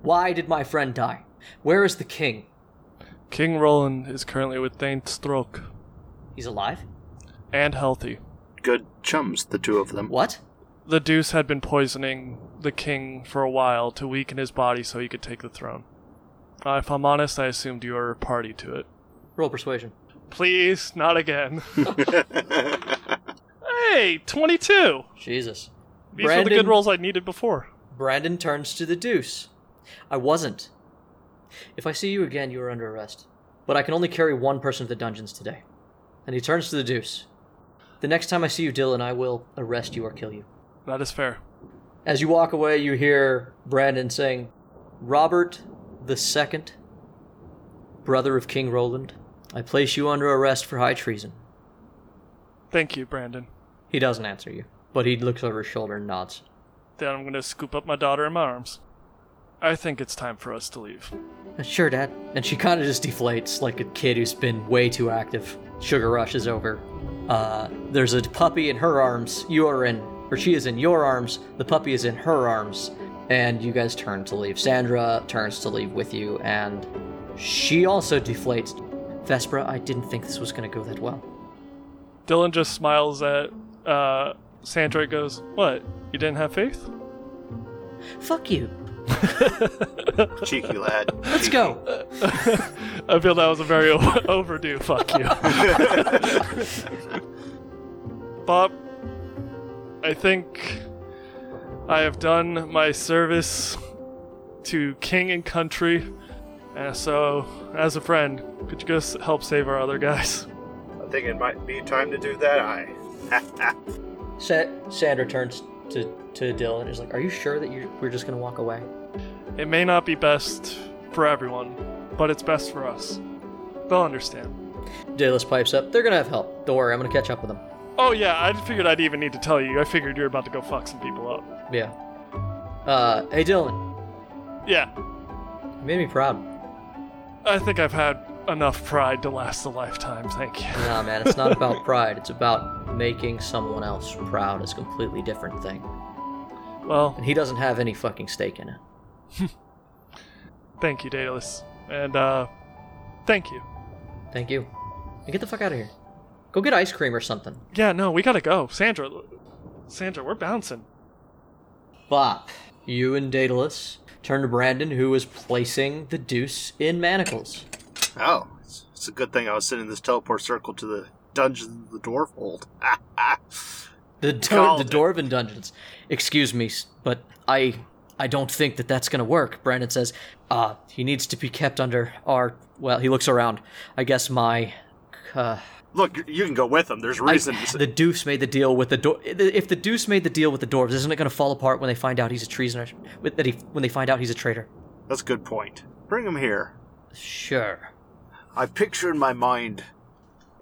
Why did my friend die? Where is the king? King Roland is currently with Thane Stroke He's alive? and healthy. Good chums, the two of them. What? The Deuce had been poisoning the king for a while to weaken his body so he could take the throne. Uh, if I'm honest, I assumed you were a party to it. Roll persuasion. Please, not again. hey, 22! Jesus. These were the good rolls I needed before. Brandon turns to the deuce. I wasn't. If I see you again, you are under arrest. But I can only carry one person to the dungeons today. And he turns to the deuce. The next time I see you, Dylan, I will arrest you or kill you. That is fair. As you walk away, you hear Brandon saying, Robert the Second, brother of King Roland, I place you under arrest for high treason. Thank you, Brandon. He doesn't answer you, but he looks over his shoulder and nods. Then I'm gonna scoop up my daughter in my arms. I think it's time for us to leave. "Uh, Sure, Dad. And she kind of just deflates like a kid who's been way too active. Sugar rush is over. Uh, there's a puppy in her arms. You are in, or she is in your arms. The puppy is in her arms. And you guys turn to leave. Sandra turns to leave with you, and she also deflates. Vespra, I didn't think this was going to go that well. Dylan just smiles at uh, Sandra and goes, What? You didn't have faith? Fuck you. Cheeky lad. Let's go. I feel that was a very o- overdue fuck you. Bop, I think I have done my service to king and country, and so, as a friend, could you just help save our other guys? I think it might be time to do that. I. Sa- Sandra turns to, to Dylan is like, Are you sure that you're, we're just to walk away? It may not be best for everyone, but it's best for us. They'll understand. Daedalus pipes up. They're to have help. Don't worry, I'm to catch up with them. Oh yeah, I figured I'd even need to tell you. I figured you're about to go fuck some people up. Yeah. Uh, hey Dylan, Yeah, you made me proud. I think I've had enough pride to last a lifetime. Thank you. Nah, man, it's not about pride. It's about making someone else proud. It's a completely different thing. Well, And he doesn't have any fucking stake in it. thank you, Daedalus, and uh, thank you. Thank you. And get the fuck out of here. Go get ice cream or something. Yeah, no, we gotta go, Sandra. Sandra, we're bouncing. Bop. You and Daedalus turn to Brandon, who is placing the deuce in manacles. Oh, it's, it's a good thing I was sending this teleport circle to the dungeon of the dwarf hold. The, do- the. Dwarven dungeons. Excuse me, but I I don't think that that's gonna work. Brandon says, uh, he needs to be kept under our. Well, he looks around. I guess my. Uh, Look, you- can go with them. There's I- reason. to the Deuce made the deal with the dwar- If the Deuce made the deal with the dwarves, isn't it going to fall apart when they find out he's a treasoner? That he when they find out he's a traitor. That's a good point. Bring him here. Sure. I picture in my mind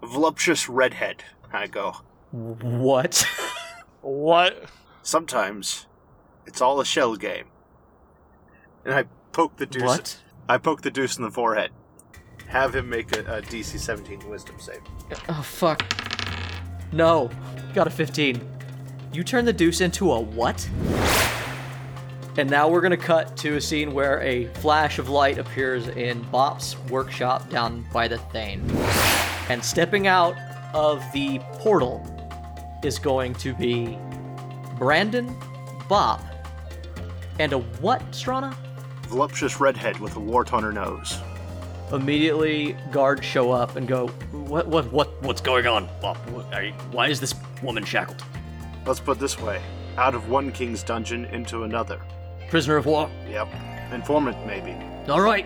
a voluptuous redhead. I go. What? What? Sometimes it's all a shell game. And I poke the deuce. what? I poke the deuce in the forehead. Have him make a, a DC 17 Wisdom save. Oh fuck. No. Got a 15. You turn the Deuce into a what? And now we're gonna cut to a scene where a flash of light appears in Bop's workshop down by the Thane. And stepping out of the portal is going to be Brandon, Bop, and a what, Strana? Voluptuous redhead with a wart on her nose. Immediately, guards show up and go, "What? What? What? What's going on? Bop? What- are you- why is this woman shackled? Let's put it this way out of one king's dungeon into another. Prisoner of war? Yep. Informant, maybe. All right,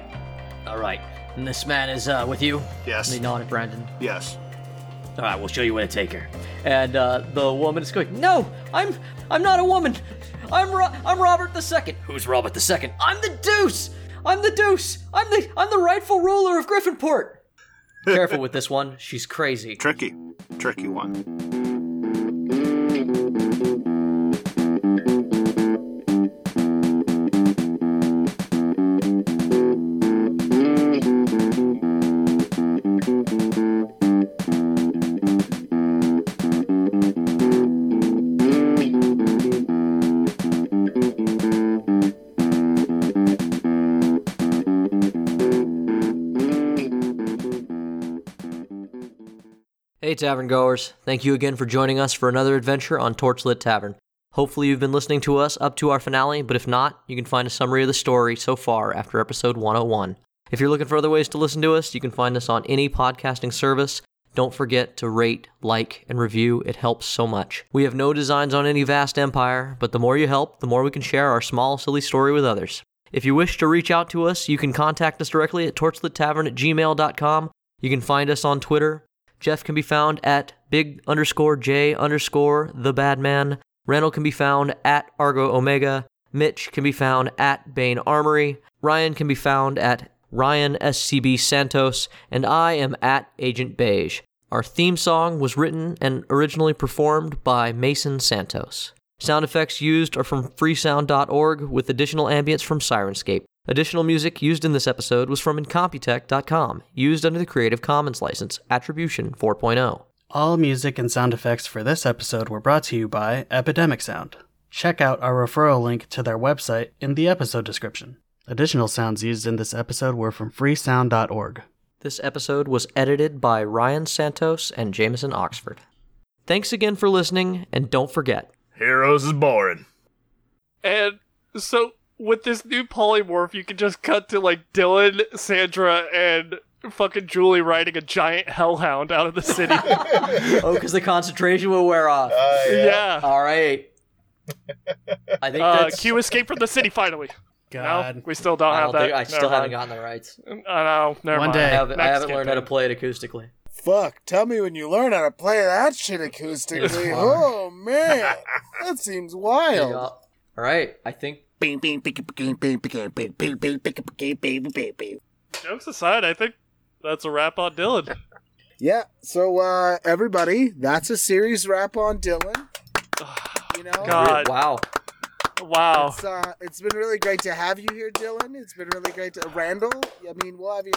all right. And this man is uh, with you? Yes. And they nod at Brandon. Yes. All right, we'll show you where to take her. And uh, the woman is going, "No, I'm I'm not a woman. I'm Ro- I'm Robert the Second. Who's Robert the Second? I'm the Deuce. I'm the Deuce. I'm the I'm the rightful ruler of Griffinport. Careful with this one. She's crazy. Tricky. Tricky one. Hey, tavern goers. Thank you again for joining us for another adventure on Torchlit Tavern. Hopefully, you've been listening to us up to our finale, but if not, you can find a summary of the story so far after episode 101. If you're looking for other ways to listen to us, you can find us on any podcasting service. don't forget to rate, like, and review. It helps so much. We have no designs on any vast empire, but the more you help, the more we can share our small, silly story with others. If you wish to reach out to us, you can contact us directly at torchlittavern at gmail.com. You can find us on Twitter. Jeff can be found at big underscore J underscore the bad man. Randall can be found at Argo Omega. Mitch can be found at Bane Armory. Ryan can be found at Ryan SCB Santos. And I am at Agent Beige. Our theme song was written and originally performed by Mason Santos. Sound effects used are from freesound.org with additional ambience from Syrinscape. Additional music used in this episode was from incompetech.com, used under the Creative Commons license, Attribution oh. 4.0. All music and sound effects for this episode were brought to you by Epidemic Sound. Check out our referral link to their website in the episode description. Additional sounds used in this episode were from freesound.org. This episode was edited by Ryan Santos and Jameson Oxford. Thanks again for listening, and don't forget, Heroes is boring. And so with this new polymorph, you can just cut to like Dylan, Sandra, and fucking Julie riding a giant hellhound out of the city. oh, because the concentration will wear off. yeah. All right. I think Uh, that's. Q escape from the city finally. God. No, we still don't I have don't that. think I still Never haven't mind. gotten the rights. I know. Never One mind. day. I haven't, I haven't learned how to play it acoustically. Fuck, tell me when you learn how to play that shit acoustically. oh man, that seems wild. All right. I think Jokes aside, I think that's a wrap on Dylan. Yeah, so uh everybody, that's a series wrap on Dylan. You know, God. wow. Wow. It's, uh, it's been really great to have you here, Dylan. It's been really great to Randall. I mean, we'll have you.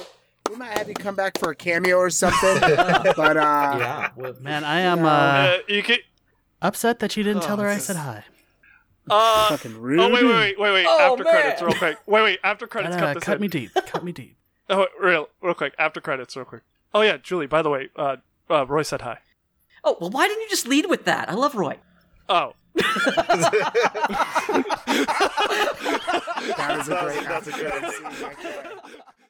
We might have you come back for a cameo or something. but uh, Yeah. well, Man, I am Uh, uh, you can. upset that you didn't tell Oh, her I said is- hi. Uh, fucking rude. oh wait, wait, wait, wait, wait. Oh, after man. credits, real quick. Wait, wait. After credits, cut this cut in. me deep. Cut me deep. Oh, wait, real, real quick. After credits, real quick. Oh yeah, Julie. By the way, uh, uh, Roy said hi. Oh, well, why didn't you just lead with that? I love Roy. Oh, That is a great. That's a great scene. right there.